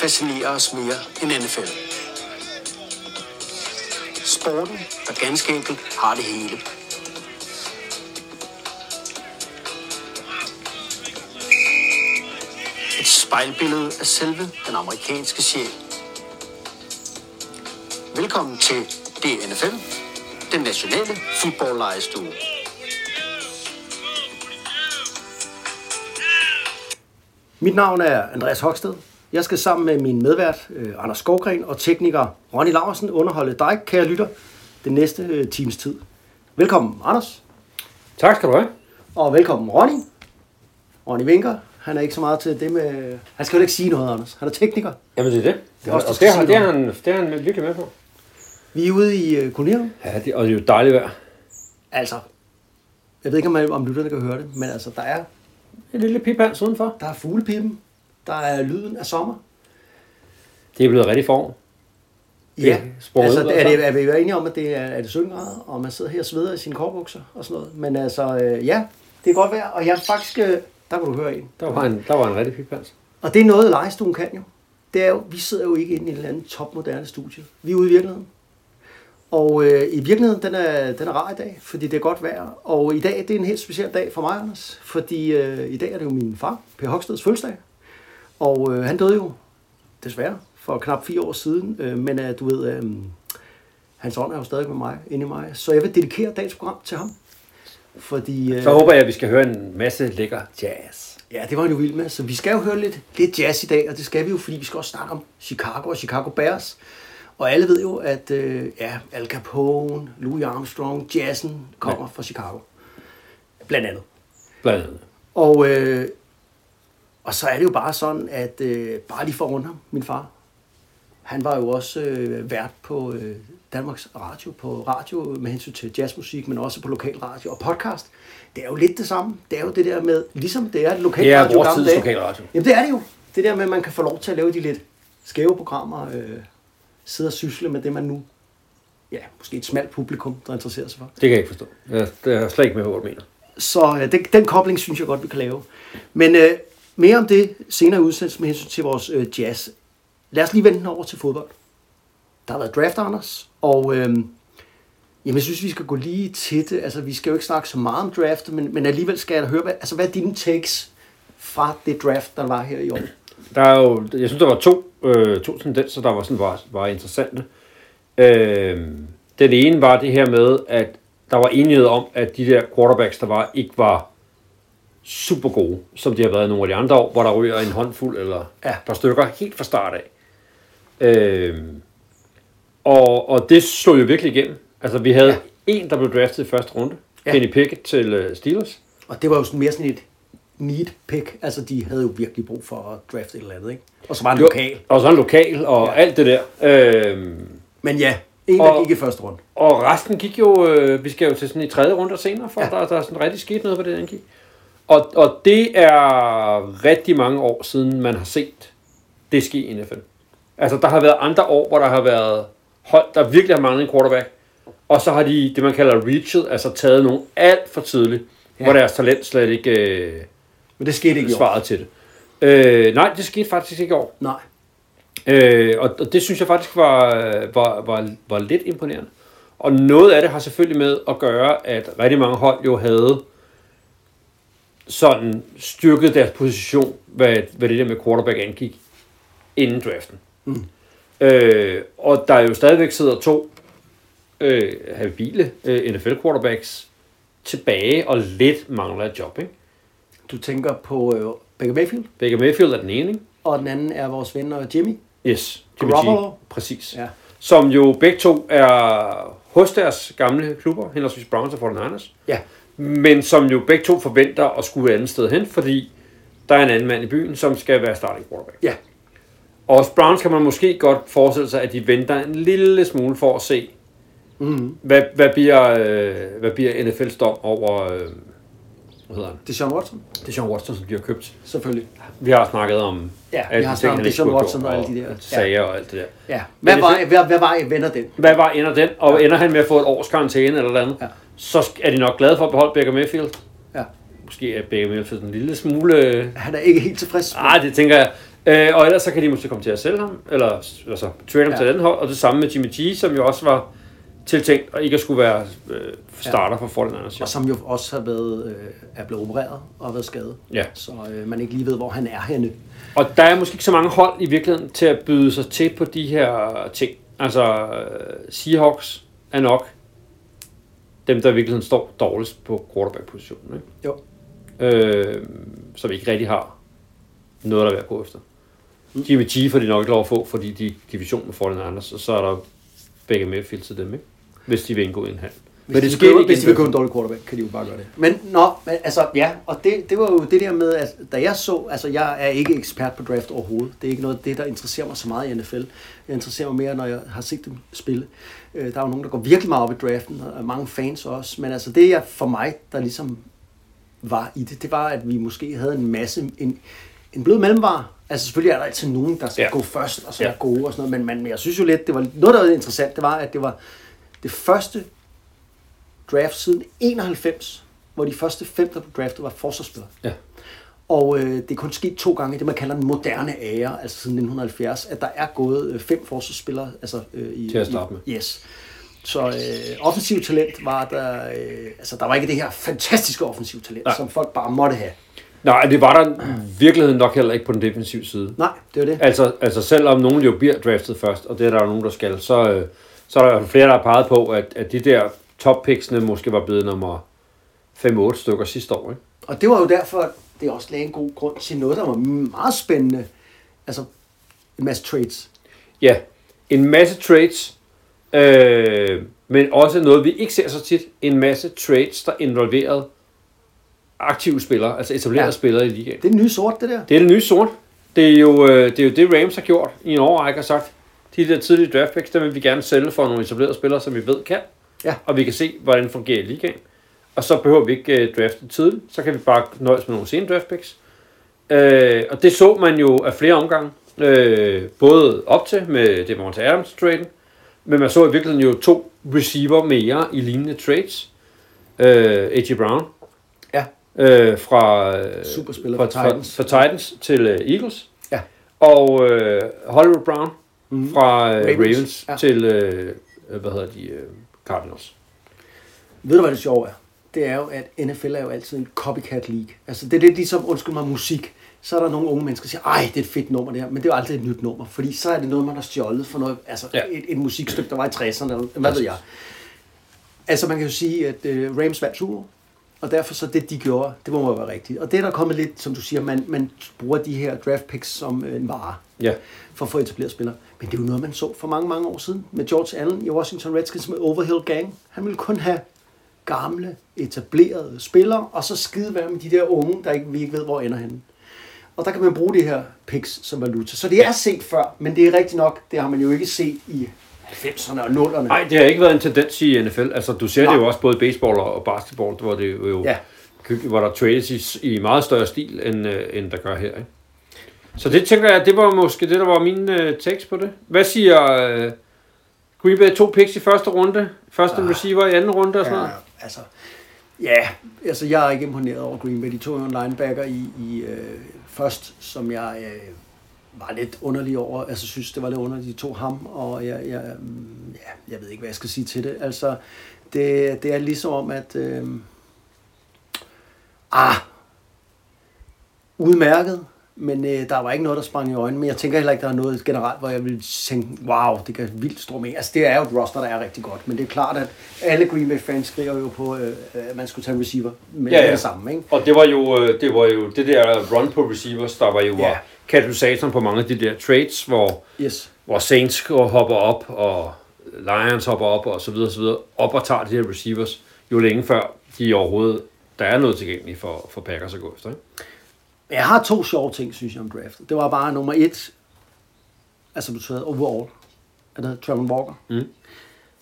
fascinerer os mere end NFL. Sporten, der ganske enkelt har det hele. Et spejlbillede af selve den amerikanske sjæl. Velkommen til DNFL, den nationale fodboldlejestue. Mit navn er Andreas Hoksted. Jeg skal sammen med min medvært, øh, Anders Skovgren, og tekniker Ronny Laversen underholde dig, kære lytter, den næste øh, times tid. Velkommen, Anders. Tak skal du have. Og velkommen, Ronny. Ronny Vinker. Han er ikke så meget til det med... Han skal jo ikke sige noget, Anders. Han er tekniker. Jamen det er det. Det er også, og det, har, det, er han, det er han virkelig med på. Vi er ude i øh, kolonihaven. Ja, det, og det er jo dejligt vejr. Altså, jeg ved ikke, om, om lytterne kan høre det, men altså, der er, En lille piphans udenfor. der er fuglepippen. Der er lyden af sommer. Det er blevet rigtig form. Ja, altså, ud er, det, derfra. er vi jo enige om, at det er, er det 17 grader, og man sidder her og sveder i sine korbukser og sådan noget. Men altså, øh, ja, det er godt vejr, og jeg er faktisk, øh, der kan du høre en. Der var en, der var en rigtig piphans. Og det er noget, lejestuen kan jo. Det er jo, vi sidder jo ikke inde i et eller andet topmoderne studie. Vi er ude i virkeligheden. Og øh, i virkeligheden, den er, den er rar i dag, fordi det er godt vejr. Og i dag, det er en helt speciel dag for mig, Anders. Fordi øh, i dag er det jo min far, Per Hogsteds fødselsdag. Og øh, han døde jo, desværre, for knap fire år siden. Øh, men øh, du ved, øh, hans ånd er jo stadig med mig, inde i mig. Så jeg vil dedikere dagens program til ham. Fordi, øh, Så håber jeg, at vi skal høre en masse lækker jazz. Ja, det var han jo vild med. Så vi skal jo høre lidt, lidt jazz i dag, og det skal vi jo, fordi vi skal også snakke om Chicago og Chicago Bears. Og alle ved jo, at øh, ja, Al Capone, Louis Armstrong, jazzen kommer ja. fra Chicago. Blandt andet. Blandt andet. Og, øh, og så er det jo bare sådan, at øh, bare lige for at runde ham, min far, han var jo også øh, vært på øh, Danmarks Radio, på radio med hensyn til jazzmusik, men også på lokalradio og podcast. Det er jo lidt det samme. Det er jo det der med, ligesom det er Det er lokalradio vores gamle tids dage. lokalradio. Jamen det er det jo. Det der med, at man kan få lov til at lave de lidt skæve programmer, øh, sidde og sysle med det, man nu, ja, måske et smalt publikum, der interesserer sig for. Det kan jeg ikke forstå. Jeg, det er slet ikke med, hvad du mener. Så øh, den, den kobling synes jeg godt, vi kan lave. Men øh, mere om det senere udsendelse med hensyn til vores øh, jazz. Lad os lige vende den over til fodbold. Der har været draft, Anders, og øh, jamen, jeg synes, vi skal gå lige til det. Altså, vi skal jo ikke snakke så meget om draft, men, men alligevel skal jeg da høre, hvad, altså, hvad er dine takes fra det draft, der var her i år? Der er jo, jeg synes, der var to, øh, to tendenser, der var, sådan, var, var interessante. Øh, den ene var det her med, at der var enighed om, at de der quarterbacks, der var, ikke var super gode, som de har været nogle af de andre år, hvor der ryger en håndfuld eller Ja. et par stykker helt fra start af. Øh, og, og det slog jo virkelig igennem. Altså, vi havde Ja. en, der blev draftet i første runde, Ja. Kenny Pickett til uh, Steelers. Og det var jo sådan mere sådan et need pick. Altså, de havde jo virkelig brug for at drafte et eller andet, ikke? Og så var det Jo, lokal. Og så en lokal og Ja. alt det der. Øh, Men ja, en, der Og- gik i første runde. Og resten gik jo, øh, vi skal jo til sådan i tredje runde senere, for ja. der, der er sådan rigtig sket noget, hvad det angik. Og, og det er rigtig mange år siden, man har set det ske i NFL. Altså, der har været andre år, hvor der har været hold, der virkelig har manglet en quarterback, og så har de, det man kalder reachet, altså taget nogen alt for tidligt, Ja. hvor deres talent slet ikke øh, Men det skete ikke svarede til det. Øh, nej, det skete faktisk ikke i år. Nej. Øh, og, og det synes jeg faktisk var, var, var, var lidt imponerende. Og noget af det har selvfølgelig med at gøre, at rigtig mange hold jo havde sådan styrket deres position, hvad, hvad det der med quarterback angik, inden draften. Mm. Øh, og der jo stadigvæk sidder to øh, habile øh, NFL quarterbacks tilbage, og lidt mangler et job. Ikke? Du tænker på øh, Baker Mayfield, Baker Mayfield er den ene, ikke? og den anden er vores ven og Jimmy. Yes, Jimmy G. Garoppolo. Præcis. Ja. Som jo begge to er hos deres gamle klubber, henholdsvis Browns og 49ers. Ja. Men som jo begge to forventer at skulle et andet sted hen, fordi der er en anden mand i byen, som skal være starting quarterback. Ja. Og hos Browns kan man måske godt forestille sig, at de venter en lille smule for at se, Mm-hmm. hvad, hvad, bliver, øh, hvad bliver NFL's dom over, øh, hvad hedder han? Det er Sean Watson, Det er Sean Watson, som de har købt. selvfølgelig. Vi har snakket om Ja, vi har snakket om Sean Watson gjort, og alle de der. sager og alt det der. Ja. Hvad, var, hvad, hvad var vender den? Hvad var ender den? Og ender han med at få et års karantæne eller andet, Ja. Så er de nok glade for at beholde Baker Mayfield. Ja. Måske er Baker Mayfield en lille smule... Han er ikke helt tilfreds. Ah, det tænker jeg. Øh, og ellers så kan de måske komme til at sælge ham, eller altså, trade ham Ja. ja. til et andet hold, og det samme med Jimmy G, som jo også var tiltænkt, og ikke at skulle være øh, starter for Fortinanders. Og som jo også har været, øh, er blevet opereret og har været skadet. Ja. Så øh, man ikke lige ved, hvor han er henne. Og der er måske ikke så mange hold i virkeligheden til at byde sig til på de her ting. Altså, øh, Seahawks er nok dem, der i virkeligheden står dårligst på quarterback-positionen. Ikke? Jo. Øh, som ikke rigtig har noget, der er værd at gå efter. Jimmy G får de nok ikke lov at få, fordi de er division med Fortin Anders, og så er der begge Mayfield til dem, ikke? hvis de vil indgå i en hand. Hvis, de, sker køber, ikke hvis de vil købe en dårlig quarterback, kan de jo bare gøre det. Men nå, men, altså ja, og det, det var jo det der med, at da jeg så, altså jeg er ikke ekspert på draft overhovedet. Det er ikke noget af det, der interesserer mig så meget i NFL. Jeg interesserer mig mere, når jeg har set dem spille. Øh, Der er jo nogen, der går virkelig meget op i draften, og mange fans også. Men altså det jeg, for mig, der ligesom var i det, det var, at vi måske havde en masse, en, en blød mellemvare. Altså selvfølgelig er der altid nogen, der skal ja. Gå først, og så Ja. er gode og sådan noget. Men, men, men jeg synes jo lidt, det var noget, der var interessant, det var, at det var det første draft siden 91, hvor de første fem, der blev draftet, var forsvarsspillere. Ja. Og øh, det er kun sket to gange i det, man kalder den moderne ære, altså siden 1970, at der er gået øh, fem forsvarsspillere altså, øh, i, Til at starte i, Yes. Så øh, offensiv talent var der, øh, altså der var ikke det her fantastiske offensiv talent, Nej. som folk bare måtte have. Nej, det var der i virkeligheden nok heller ikke på den defensive side. Nej, det var det. Altså, altså selvom nogen jo bliver draftet først, og det er der jo nogen, der skal, så, øh, så er der jo flere, der har peget på, at, at de der top-picksene måske var blevet nummer 5-8 stykker sidste år. Ikke? Og det var jo derfor, det også lagde en god grund til noget, der var meget spændende. Altså en masse trades. Ja, en masse trades, øh, men også noget, vi ikke ser så tit, en masse trades, der involverede aktive spillere, altså etablerede Ja. spillere i ligaen. Det er den nye sort, det der. Det er det nye sort. Det er jo øh, det, er jo det Rams har gjort i en årrække og sagt, de der tidlige draft picks, der vil vi gerne sælge for nogle etablerede spillere, som vi ved kan. Ja. Og vi kan se, hvordan det fungerer i ligaen. Og så behøver vi ikke øh, drafte tidligt, så kan vi bare nøjes med nogle sene draft picks. Øh, og det så man jo af flere omgange, øh, både op til med Devonta Adams traden, men man så i virkeligheden jo to receiver mere i lignende trades. Øh, A.J. Brown Ja. øh, fra, øh, Superspiller fra, for Titans. Fra, fra Titans til øh, Eagles. Ja. Og øh, Hollywood Brown Mhm. fra øh, Ravens. Ravens, ja. til øh, øh, hvad hedder de, øh, Cardinals. Ved du, hvad det sjove er? Det er jo, at NFL er jo altid en copycat league. Altså, det er lidt ligesom, undskyld mig, musik. Så er der nogle unge mennesker, der siger, ej, det er et fedt nummer det her, men det er jo aldrig et nyt nummer, fordi så er det noget, man har stjålet for noget, altså ja. Et, et musikstykke, der var i 60'erne, eller hvad ved jeg. Altså, man kan jo sige, at uh, Rams vandt Super og derfor så det, de gjorde, det må være rigtigt. Og det er der kommet lidt, som du siger, man, man bruger de her draft picks som øh, en vare Ja. for at få etableret spillere. Men det er jo noget, man så for mange, mange år siden med George Allen i Washington Redskins med Overhill Gang. Han ville kun have gamle, etablerede spillere, og så skide være med de der unge, der ikke, vi ikke ved, hvor ender henne. Og der kan man bruge de her picks som valuta. Så det er set før, men det er rigtigt nok, det har man jo ikke set i 90'erne og 0'erne. Nej, det har ikke været en tendens i NFL. Altså, du ser Nej. det jo også både i baseball og basketball, hvor det jo Ja. hvor der trades i, i meget større stil, end, øh, end der gør her. Ikke? Så det tænker jeg, det var måske det, der var min øh, tekst på det. Hvad siger øh, Green Bay to picks i første runde, første Ah. receiver i anden runde og sådan Ja, noget? altså, ja, altså jeg er ikke imponeret over Green Bay. De tog jo en linebacker i, i øh, først, som jeg øh, var lidt underlig over. Altså synes, det var lidt underligt, de tog ham, og jeg, jeg, mm, ja, jeg ved ikke, hvad jeg skal sige til det. Altså, det, det er ligesom om, at... Øh, ah, udmærket, men øh, der var ikke noget, der sprang i øjnene. Men jeg tænker heller ikke, der er noget generelt, hvor jeg vil tænke, wow, det kan vildt stor med. Altså, det er jo et roster, der er rigtig godt. Men det er klart, at alle Green Bay fans skriver jo på, øh, at man skulle tage en receiver med Ja, ja, det samme, ikke? Og det var jo øh, det var jo det der run på receivers, der var jo Ja. ja. Katalysatoren på mange af de der trades, hvor, Yes. hvor Saints går- hopper op, og Lions hopper op, og så videre, så videre, op og tager de her receivers, jo længe før de overhovedet, der er noget tilgængeligt for, for Packers at gå efter. Ikke? Jeg har to sjove ting, synes jeg, om draftet. Det var bare nummer et, altså betyder overall, er det Trevor Walker Mm.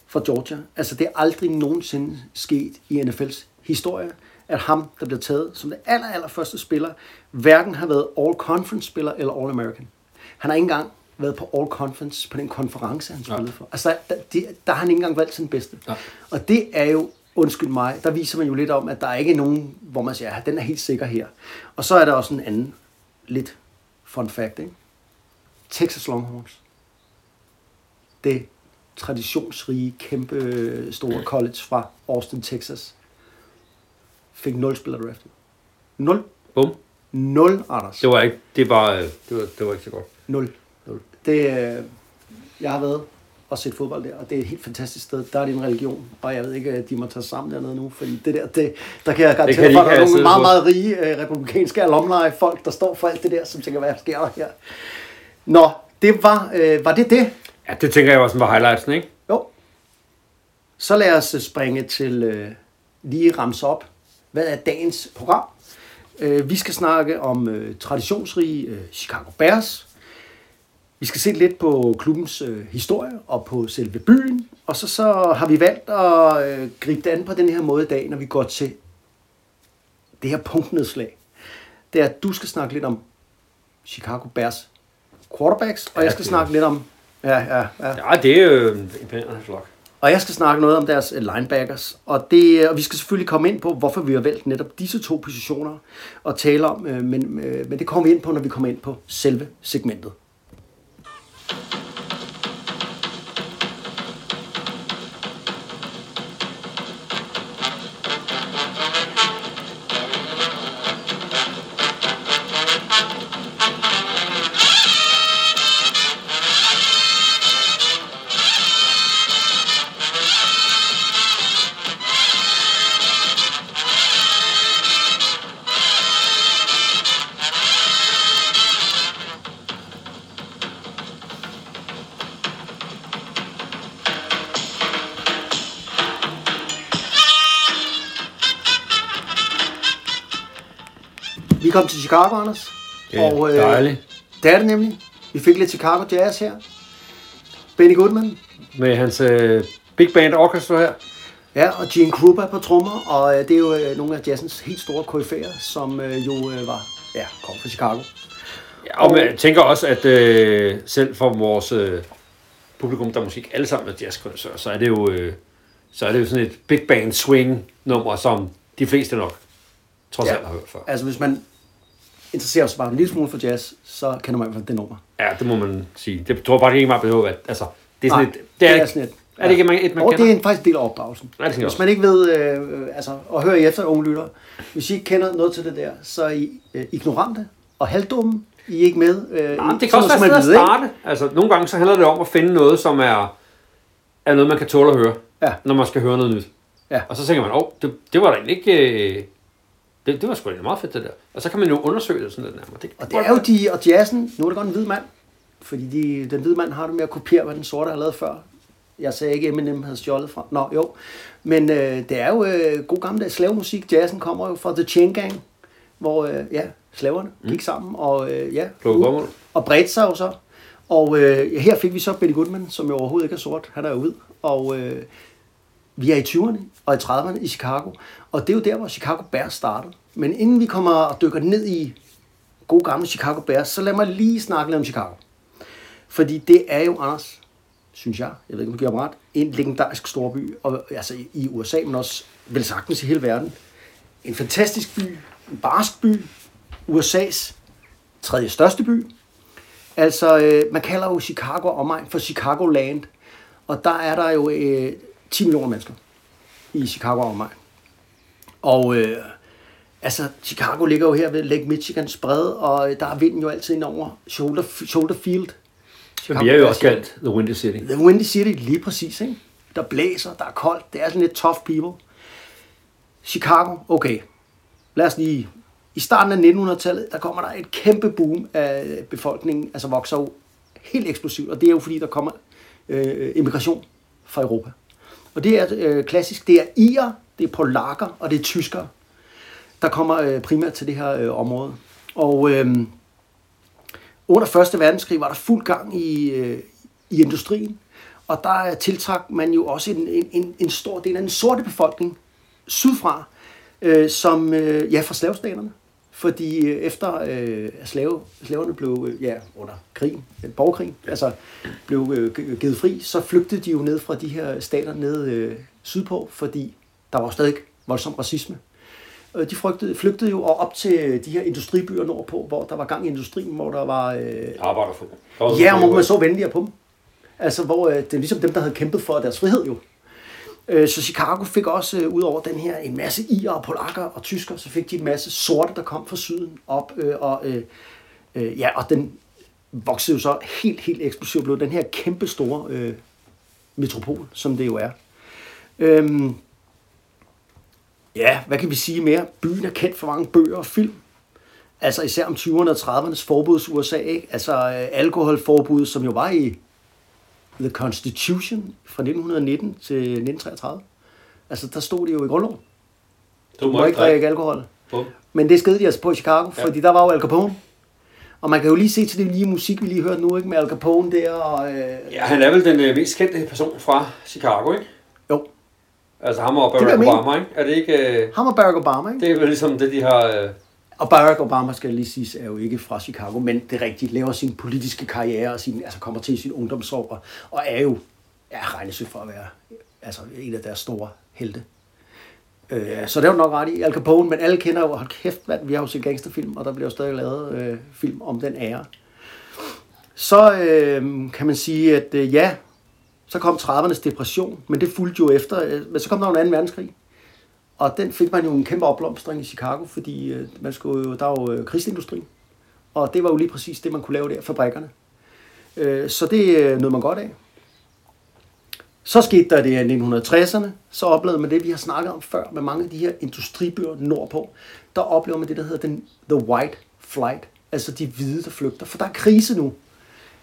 fra Georgia. Altså det er aldrig nogensinde sket i NFL's historie, at ham, der bliver taget som det aller, aller første spiller, hverken har været All-Conference-spiller eller All-American. Han har ikke engang været på All-Conference på den konference, han spillede for. Altså der, der, der har han ikke engang valgt sin bedste. Ja. Og det er jo, undskyld mig, der viser man jo lidt om, at der er ikke nogen, hvor man siger, ja, den er helt sikker her. Og så er der også en anden lidt fun fact, ikke? Texas Longhorns. Det traditionsrige, kæmpe store college fra Austin, Texas. Fik 0 spillere draftet. 0. Bum. 0, Anders. Det var ikke, det var, øh, det var, det var ikke så godt. 0. Det, øh, jeg har været og set fodbold der, og det er et helt fantastisk sted. Der er din religion, og jeg ved ikke, at de må tage sammen dernede nu, fordi det der, det, der kan jeg garantere at ikke der er nogle meget, meget rige øh, republikanske alumni folk, der står for alt det der, som tænker, hvad sker der her? Nå, det var, øh, var det det? Ja, det tænker jeg også var highlightsen, ikke? Jo. Så lad os øh, springe til øh, lige ramse op. Hvad er dagens program? Øh, vi skal snakke om øh, traditionsrige øh, Chicago Bears. Vi skal se lidt på klubbens historie og på selve byen. Og så, så har vi valgt at gribe det an på den her måde i dag, når vi går til det her punktnedslag. Det er, at du skal snakke lidt om Chicago Bears quarterbacks, og jeg skal snakke lidt om... Ja, ja, ja. Ja, det er jo en imponerende flok. Og jeg skal snakke noget om deres øh, linebackers. Og, det, og vi skal selvfølgelig komme ind på, hvorfor vi har valgt netop disse to positioner at tale om. Øh, men, men det kommer vi ind på, når vi kommer ind på selve segmentet. Kom til Chicago, Anders. Ja, og, øh, dejligt. det er det nemlig. Vi fik lidt Chicago Jazz her. Benny Goodman. Med hans øh, Big Band Orchestra her. Ja, og Gene Krupa på trommer. Og øh, det er jo øh, nogle af jazzens helt store koryfærer, som øh, jo øh, var, ja, kom fra Chicago. Ja, og jeg tænker også, at øh, selv for vores øh, publikum, der musik alle sammen er jazzkondensører, så er det jo øh, så er det jo sådan et big band swing nummer, som de fleste nok trods Ja. alt har hørt før. Altså, hvis man interesserer sig bare en lille smule for jazz, så kender man i hvert fald det nummer. Ja, det må man sige. Det tror jeg bare ikke meget behøver, at altså, det er sådan Nej, et, det det er, er ikke, sådan et- er det ikke man, et, man og kender? det er en, faktisk en del af opdragelsen. Ja, det Hvis også. man ikke ved, øh, altså, og hører I efter unge lytter, hvis I ikke kender noget til det der, så er I øh, ignorante og halvdumme. I er ikke med. Øh, Nej, det kan også sådan være sådan som at man ved, starte. Altså, nogle gange så handler det om at finde noget, som er, er noget, man kan tåle at høre, Ja. når man skal høre noget nyt. Ja. Og så tænker man, åh, oh, det, det var da ikke... øh, Det, det var sgu da meget fedt, det der. Og så kan man jo undersøge det sådan lidt nærmere. Det, Og det er jo de, og jazzen, nu er det godt en hvid mand, fordi de, den hvide mand har det med at kopiere, hvad den sorte har lavet før. Jeg sagde ikke, Eminem havde stjålet fra. Nå, jo. Men øh, det er jo øh, god gammeldags slavemusik. Jazzen kommer jo fra The Chain Gang, hvor øh, ja, slaverne mm. gik sammen og øh, ja, bomuld. og bredte sig jo så. Og øh, her fik vi så Benny Goodman, som jo overhovedet ikke er sort. Han er jo hvid. Og øh, vi er i 20'erne og i 30'erne i Chicago. Og det er jo der, hvor Chicago Bears startede. Men inden vi kommer og dykker ned i gode gamle Chicago Bears, så lad mig lige snakke lidt om Chicago. Fordi det er jo, Anders, synes jeg, jeg ved ikke, om du giver mig ret, en legendarisk storby, og, altså i- USA, men også vel sagtens i hele verden. En fantastisk by, en barsk by, USA's tredje største by. Altså, øh, man kalder jo Chicago omegn for Chicago Land, og der er der jo øh, 10 millioner mennesker i Chicago og omegn. Og øh, altså, Chicago ligger jo her ved Lake Michigan spred, og øh, der er vinden jo altid ind over Shoulder, Shoulder Field. Men vi er jo også kaldt The Windy City. The Windy City, lige præcis, ikke? Der blæser, der er koldt, det er sådan lidt tough people. Chicago, okay. Lad os lige... I starten af 1900-tallet, der kommer der et kæmpe boom af befolkningen, altså vokser jo helt eksplosivt, og det er jo fordi, der kommer øh, immigration fra Europa. Og det er øh, klassisk, det er irer, det er polakker, og det er tyskere, der kommer øh, primært til det her øh, område. Og øh, under 1. verdenskrig var der fuld gang i, øh, i industrien, og der øh, tiltrak man jo også en, en, en, en stor del af den sorte befolkning sydfra, øh, som øh, ja, fra slavestaterne. Fordi øh, efter øh, slave, slaverne blev øh, ja, under krigen, øh, borgerkrigen, altså blev øh, givet fri, så flygtede de jo ned fra de her stater ned øh, sydpå, fordi der var stadig voldsom racisme. Øh, De frygtede, flygtede jo og op til de her industribyer nordpå, hvor der var gang i industrien, hvor der var... Øh, Arbejderfod. Ja, og hvor man så venligere på dem. Altså, hvor øh, det er ligesom dem, der havde kæmpet for deres frihed jo. Øh, så Chicago fik også, øh, ud over den her, en masse irer og polakker og tysker, så fik de en masse sorte, der kom fra syden op. Øh, og, øh, øh, ja, og den voksede jo så helt, helt eksplosivt. Blev den her kæmpe store øh, metropol, som det jo er. Øhm, ja, hvad kan vi sige mere? Byen er kendt for mange bøger og film. Altså især om 20'erne og 30'ernes forbuds USA, ikke? Altså øh, alkoholforbud, som jo var i The Constitution fra 1919 til 1933. Altså der stod det jo i grundloven. Du må ikke drikke alkohol. Bum. Men det skede de altså på i Chicago, Ja. fordi der var jo Al Capone. Og man kan jo lige se til det lige musik, vi lige hørte nu, ikke? Med Al Capone der, og... Øh, Ja, han er vel den øh, mest kendte person fra Chicago, ikke? Jo, Altså ham og Barack. Obama, ikke? Er det ikke... Øh, ham og Barack Obama, ikke? det er vel ligesom det, de har... Øh, og Barack Obama, skal lige sige, er jo ikke fra Chicago, men det er rigtigt, laver sin politiske karriere, og sin, altså kommer til sin ungdomsår, og- og er jo, ja, regnes for at være altså, en af deres store helte. Øh, så det er jo nok ret i Al Capone, men alle kender jo, hold kæft, mand, vi har jo set gangsterfilm, og der bliver jo stadig lavet øh, film om den ære. Så øh, kan man sige, at øh, ja, så kom 30'ernes depression, men det fulgte jo efter, øh, men så kom der jo en anden verdenskrig. Og den fik man jo en kæmpe opblomstring i Chicago, fordi øh, man skulle jo, der var jo øh, krigsindustrien. Og det var jo lige præcis det, man kunne lave der, fabrikkerne. Øh, så det øh, nød man godt af. Så skete der det i 1960'erne, så oplevede man det, vi har snakket om før, med mange af de her industribyer nordpå. Der oplever man det, der hedder den, the white flight, altså de hvide, der flygter. For der er krise nu.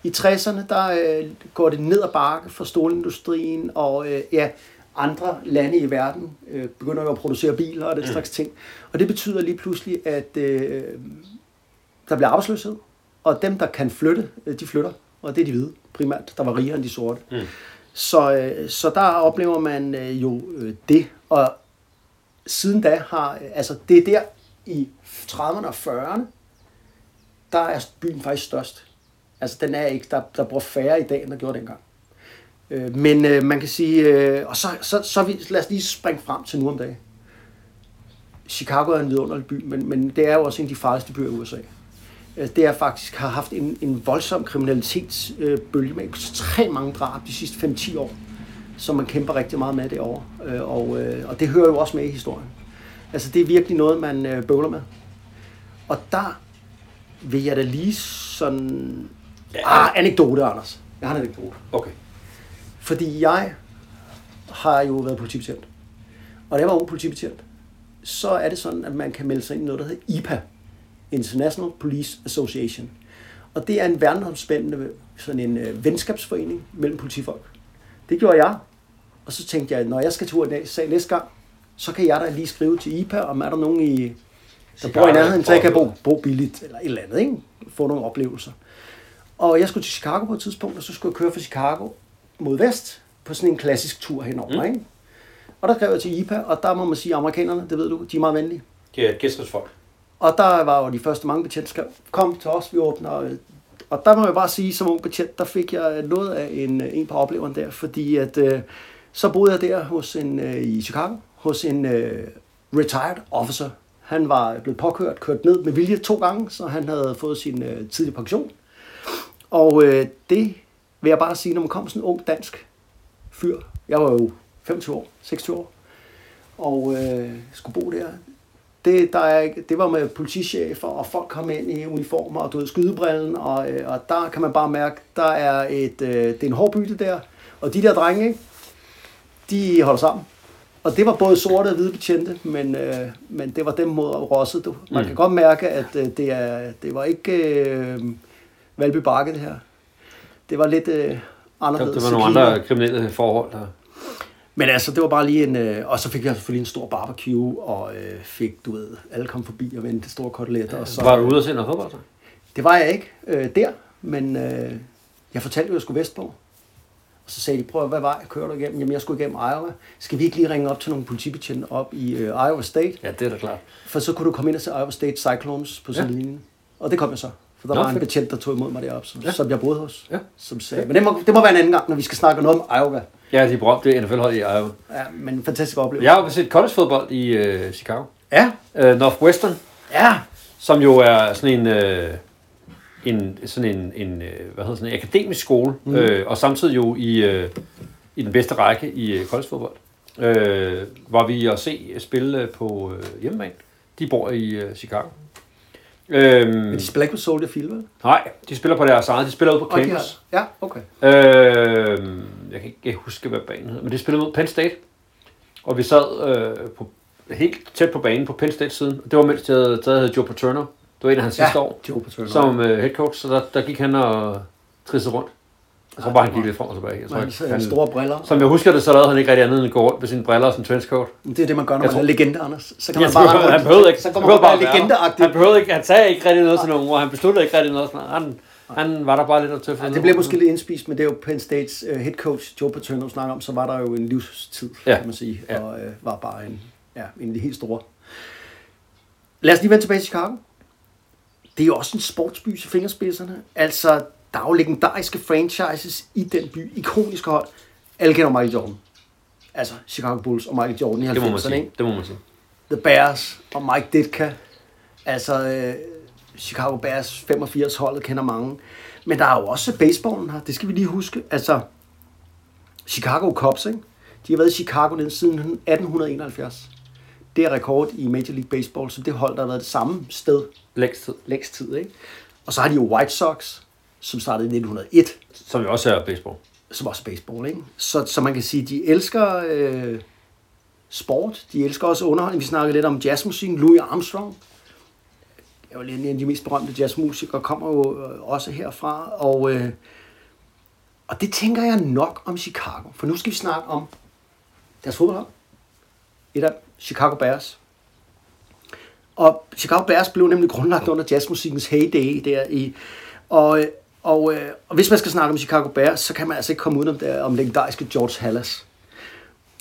I 60'erne, der øh, går det ned ad bakke for stålindustrien, og øh, ja, andre lande i verden øh, begynder jo at producere biler og den slags ting. Og det betyder lige pludselig, at øh, der bliver arbejdsløshed, og dem, der kan flytte, øh, de flytter. Og det er de hvide, primært, der var rigere end de sorte. Mm. Så, øh, så der oplever man øh, jo øh, det, og siden da har, øh, altså det er der i 30'erne og 40'erne, der er byen faktisk størst. Altså den er ikke, der, der bor færre i dag, end der gjorde dengang. Øh, men øh, man kan sige, øh, og så, så, så vi, lad os lige springe frem til nu om dagen. Chicago er en vidunderlig by, men, men det er jo også en af de farligste byer i USA. Øh, Det er faktisk har haft en, en voldsom kriminalitetsbølge med ekstremt mange drab de sidste 5-10 år, som man kæmper rigtig meget med derovre. Øh, Og, øh, og det hører jo også med i historien. Altså det er virkelig noget, man bøvler med. Og der vil jeg da lige sådan... Ah, anekdote, Anders. Jeg har en anekdote. okay. Fordi jeg har jo været politibetjent. Og da jeg var ung politibetjent, så er det sådan, at man kan melde sig ind i noget, der hedder IPA. International Police Association. Og det er en verdensomspændende sådan en øh, venskabsforening mellem politifolk. Det gjorde jeg. Og så tænkte jeg, når jeg skal til USA næste gang, så kan jeg da lige skrive til IPA, om er der nogen i, der bor i nærheden, så jeg kan bo, bo billigt, eller et eller andet, ikke? Få nogle oplevelser. Og jeg skulle til Chicago på et tidspunkt, og så skulle jeg køre fra Chicago mod vest, på sådan en klassisk tur henover, Mm. ikke? Og der skrev jeg til IPA, og der må man sige, at amerikanerne, det ved du, de er meget venlige. Det er et gæstesfolk. Og der var jo de første mange betjente skrev, kom til os, vi åbner. Og der må jeg bare sige, som ung betjent, der fik jeg noget af en, øh, en på opleveren der, fordi at øh, så boede jeg der hos en, øh, i Chicago, hos en øh, retired officer. Han var blevet påkørt, kørt ned med vilje to gange, så han havde fået sin øh, tidlige pension. Og øh, det vil jeg bare sige, når man kom sådan en ung dansk fyr, jeg var jo 25 år, 26 år, og øh, skulle bo der, det, der er, det var med politichefer, og folk kom ind i uniformer, og du ved, skydebrillen, og, øh, og der kan man bare mærke, der er et, øh, det er en hård bytte der, og de der drenge, ikke, de holder sammen. Og det var både sorte og hvide betjente, men, øh, men det var dem mod rosset. Du. Man Mm. kan godt mærke, at øh, det, er, det var ikke øh, Valby Bakke, det her. Det var lidt øh, Der, anderledes. det var nogle andre kriminelle forhold, der... Men altså, det var bare lige en... Øh, og så fik jeg selvfølgelig en stor barbecue, og øh, fik, du ved, alle kom forbi og vendte store koteletter. Og så, Var du ude og se noget fodbold, så? Det var jeg ikke øh, der, men øh, jeg fortalte jo, at jeg skulle vestpå. Og så sagde de, prøv at, hvad vej kører du igennem? Jamen, jeg skulle igennem Iowa. Skal vi ikke lige ringe op til nogle politibetjente op i øh, Iowa State? Ja, det er da klart. For så kunne du komme ind og se Iowa State Cyclones på sådan Ja. en linje. Og det kom jeg så. For der Nå, var en betjent, der tog imod mig deroppe, som, Ja. som jeg boede hos. Ja. Som sagde, men det må, det må være en anden gang, når vi skal snakke noget om Iowa. Ja, de berømte NFL-hold i Iowa. Ja, men en fantastisk oplevelse. Jeg har set college-fodbold i øh, Chicago. Ja, øh, Northwestern, ja. som jo er sådan en, øh, en, sådan en, en øh, hvad hedder sådan en akademisk skole, mm. øh, og samtidig jo i, øh, i den bedste række i øh, college-fodbold. Øh, var vi at se spille på øh, hjemmebane. De bor i øh, Chicago. Øhm, Men de spiller ikke på Soldier Field, vel? nej, de spiller på deres eget. De spiller ude på Og de campus. har- Ja, okay. Øh, jeg kan ikke huske, hvad banen hedder, men det spillede mod Penn State. Og vi sad øh, på, helt tæt på banen på Penn State siden. Det var mens de havde taget Joe Paterno. Det var en af hans sidste år Joe Paterno. som øh, head coach, så der, der gik han og trissede rundt. Jeg tror bare, han gik lidt frem og tilbage. Jeg tror, hans han, øh, han, store briller. som jeg husker det, så lavede han ikke rigtig andet end at gå rundt med sine briller og sin trenchcoat. Det er det, man gør, når Jeg man tror- er legende, Anders. Så kan Jeg man bare rende han behøvede ikke. Så han kommer behøvede man bare bare legendeagtigt. Han behøvede ikke, han sagde ikke rigtig noget til nogen, og han besluttede ikke rigtig noget. Han, han var der bare lidt og tøffede. Ja, det bliver måske lidt indspist, men det er jo Penn States uh, head coach Joe Paterno snakker om, så var der jo en livstid, Ja. kan man sige, Ja. og uh, var bare en, ja, en af de helt store. Lad os lige vende tilbage til Chicago. Det er jo også en sportsby til fingerspidserne. Altså, der er jo legendariske franchises i den by, ikoniske hold. Alle kender Michael Jordan. Altså, Chicago Bulls og Michael Jordan i 90'erne, Det må man ikke? sige. Det må man sige. The Bears og Mike Ditka. Altså, øh, Chicago Bears 85 holdet kender mange. Men der er jo også baseballen her, det skal vi lige huske. Altså, Chicago Cubs, ikke? de har været i Chicago den siden 1871. Det er rekord i Major League Baseball, så det hold, der har været det samme sted Længst tid. længst tid. Ikke? Og så har de jo White Sox, som startede i 1901, Som jo også er baseball. som også er baseball. Ikke? Så, så man kan sige, de elsker øh, sport, de elsker også underholdning. Vi snakkede lidt om jazzmusikken. Louis Armstrong, er jo lidt en af de mest berømte jazzmusikere, kommer jo øh, også herfra. Og, øh, og det tænker jeg nok om Chicago. For nu skal vi snakke om deres fodboldhold. Et af Chicago Bears. Og Chicago Bears blev nemlig grundlagt under jazzmusikkens heyday der i... Og, øh, og, øh, og hvis man skal snakke om Chicago Bears, så kan man altså ikke komme udenom det, om legendariske George Hallas,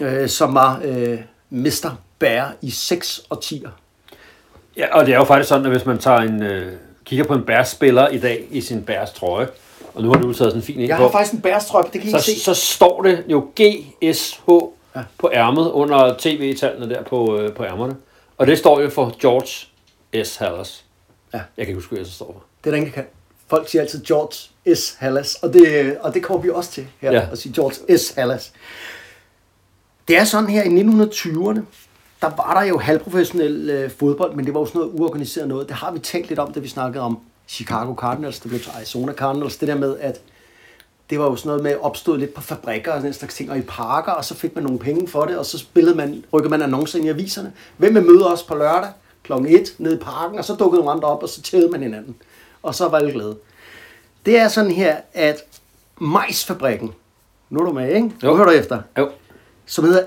øh, som var øh, Mr. Bear i 6 og 10'er. Ja, og det er jo faktisk sådan, at hvis man tager en, øh, kigger på en Bears-spiller i dag i sin Bears trøje, og nu har du taget sådan en fin en Jeg har faktisk en Bears trøje, det kan I så, ikke se. så står det jo GSH Ja. på ærmet under tv-tallene der på, øh, på ærmerne. Og det står jo for George S. Hallas. Ja. Jeg kan ikke huske, hvad det så står for. Det er der ingen, der kan. Folk siger altid George S. Hallas, og det, og det kommer vi også til her, ja. At sige George S. Hallas. Det er sådan her, i 1920'erne, der var der jo halvprofessionel øh, fodbold, men det var jo sådan noget uorganiseret noget. Det har vi talt lidt om, da vi snakkede om Chicago Cardinals, det blev til Arizona Cardinals, det der med, at det var jo sådan noget med opstået lidt på fabrikker og sådan en slags ting, og i parker, og så fik man nogle penge for det, og så spillede man, rykkede man annoncer ind i aviserne. Hvem vil møde os på lørdag kl. 1 nede i parken, og så dukkede nogle andre op, og så tævede man hinanden. Og så var alle glade. Det er sådan her, at majsfabrikken, nu er du med, ikke? Nu Jo. hører du efter, Jo. som hedder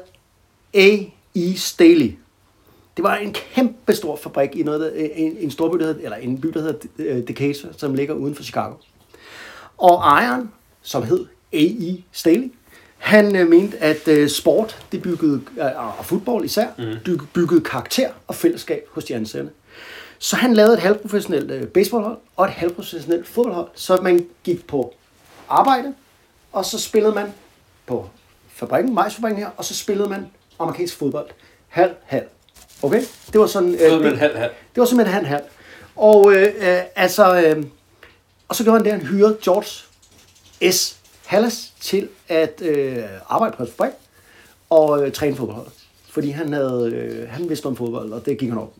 A.E. Staley. Det var en kæmpe stor fabrik i noget, der, en, en storby, der hedder, eller en by, der hedder øh, Decatur, som ligger uden for Chicago. Og ejeren, som hed A.E. Staley, han øh, mente, at øh, sport, det byggede, øh, og fodbold især, mm. byggede karakter og fællesskab hos de ansatte. Så han lavede et halvprofessionelt øh, baseballhold og et halvprofessionelt fodboldhold, så man gik på arbejde, og så spillede man på fabrikken, majsfabrikken her, og så spillede man amerikansk fodbold. Halv, halv. Okay? Det var sådan... Øh, det- halv halv. det var simpelthen han halv. Og øh, øh, altså, øh, og så gjorde han det, han hyrede George S. Hallas til at øh, arbejde på et fabrik og øh, træne fodboldholdet. Fordi han, havde, øh, han vidste om fodbold, og det gik han op.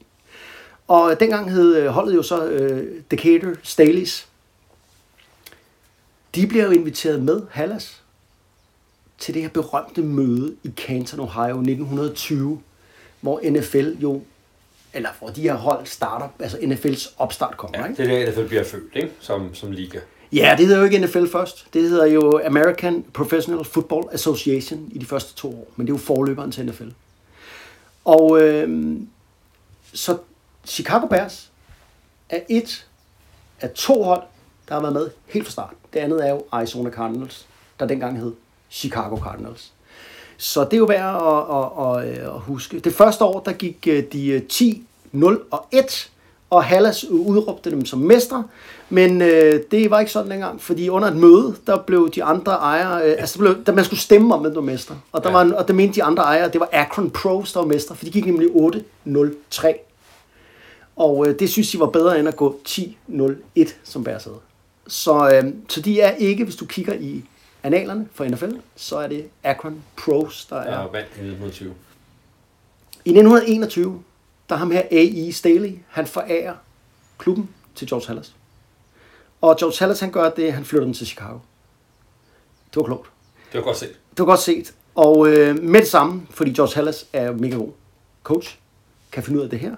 Og dengang hed øh, holdet jo så øh, Decatur Staleys. De bliver jo inviteret med Hallas til det her berømte møde i Canton, Ohio 1920, hvor NFL jo, eller hvor de her hold starter, altså NFL's opstart kommer, Ja, ikke? det er der, NFL bliver født, ikke? Som, som liga. Ja, det hedder jo ikke NFL først. Det hedder jo American Professional Football Association i de første to år. Men det er jo forløberen til NFL. Og øh, så Chicago Bears er et af to hold, der har været med helt fra start. Det andet er jo Arizona Cardinals, der dengang hed Chicago Cardinals. Så det er jo værd at, at, at, at huske. Det første år, der gik øh, de øh, 10, 0 og 1, Og Hallas udråbte dem som mestre, men øh, det var ikke sådan dengang, fordi under et møde, der blev de andre ejere, øh, altså der, blev, der man skulle stemme om, hvem der var mestre. Og der, Ja. var, og der mente de andre ejere, det var Akron Pros, der var mestre, for de gik nemlig 8-0-3. Og øh, det synes de var bedre end at gå 10-0-1 som bærsæde. Så, øh, så de er ikke, hvis du kigger i analerne for NFL, så er det Akron Pros, der er. Jeg vandt i 1920. I 1921, der ham her A.E. Staley, han forærer klubben til George Hallas. Og George Hallas, han gør det, han flytter den til Chicago. Det var klogt. Det var godt set. Det var godt set. Og øh, med det samme, fordi George Hallas er mega god coach, kan finde ud af det her,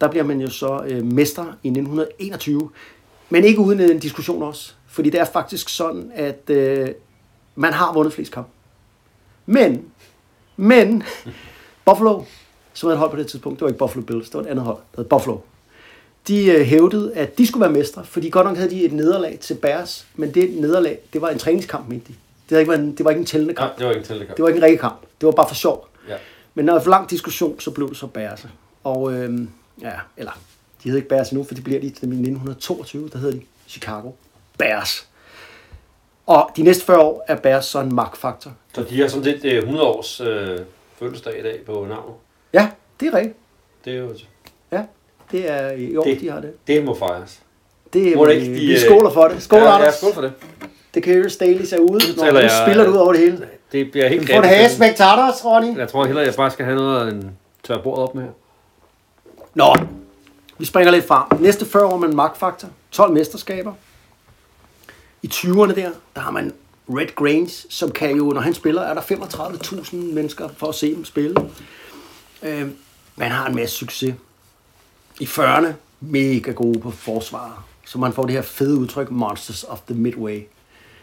der bliver man jo så øh, mester i 1921. Men ikke uden en diskussion også. Fordi det er faktisk sådan, at øh, man har vundet flest kamp. Men, men, Buffalo, som havde et hold på det tidspunkt, det var ikke Buffalo Bills, det var et andet hold, der hed Buffalo. De øh, hævdede, at de skulle være mestre, fordi godt nok havde de et nederlag til Bears, men det nederlag, det var en træningskamp, mente de. Det, havde ikke en, det var ikke en tællende kamp. Nej, det var ikke en tildekamp. Det var ikke en rigtig kamp. Det var bare for sjov. Ja. Men når for lang diskussion, så blev det så Bears. Og øhm, ja, eller de hedder ikke Bears nu, for de bliver de til 1922, der hedder de Chicago Bears. Og de næste 40 år er Bears så en magtfaktor. Så de har sådan øh, 100 års øh, fødselsdag i dag på navnet. Ja, det er rigtigt. Det er jo... Ja, det er i år, Det- de har det. Det må fejres. Det er, Må det ikke, de, vi øh, skåler for det. Skål, ja, Anders. Ja, skål for det. Det kan jo Staley ser ude. Nå, taler nu jeg- spiller du ud over det hele. Det bliver helt Du får en galt. hage spectators, Ronny. Jeg tror hellere, jeg bare skal have noget af en tør bordet op med her. Nå, vi springer lidt frem. Næste 40 år med en magtfaktor. 12 mesterskaber. I 20'erne der, der har man Red Grange, som kan jo, når han spiller, er der 35.000 mennesker for at se dem spille. Øh, man har en masse succes. I 40'erne, mega gode på forsvar. Så man får det her fede udtryk, Monsters of the Midway.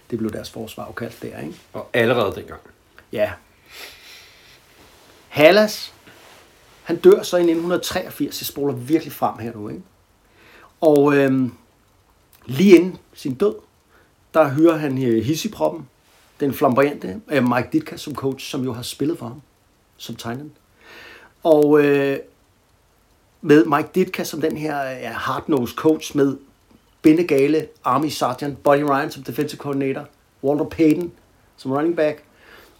Det blev deres forsvar jo kaldt der, ikke? Og allerede dengang. Ja. Hallas, han dør så i 1983. Jeg spoler virkelig frem her nu, ikke? Og øhm, lige inden sin død, der hører han øh, Hissiproppen, den flamboyante øh, Mike Ditka som coach, som jo har spillet for ham som tegnen. Og øh, med Mike Ditka som den her øh, ja, hard-nosed coach med bindegale Army Sergeant, Buddy Ryan som defensive coordinator, Walter Payton som running back,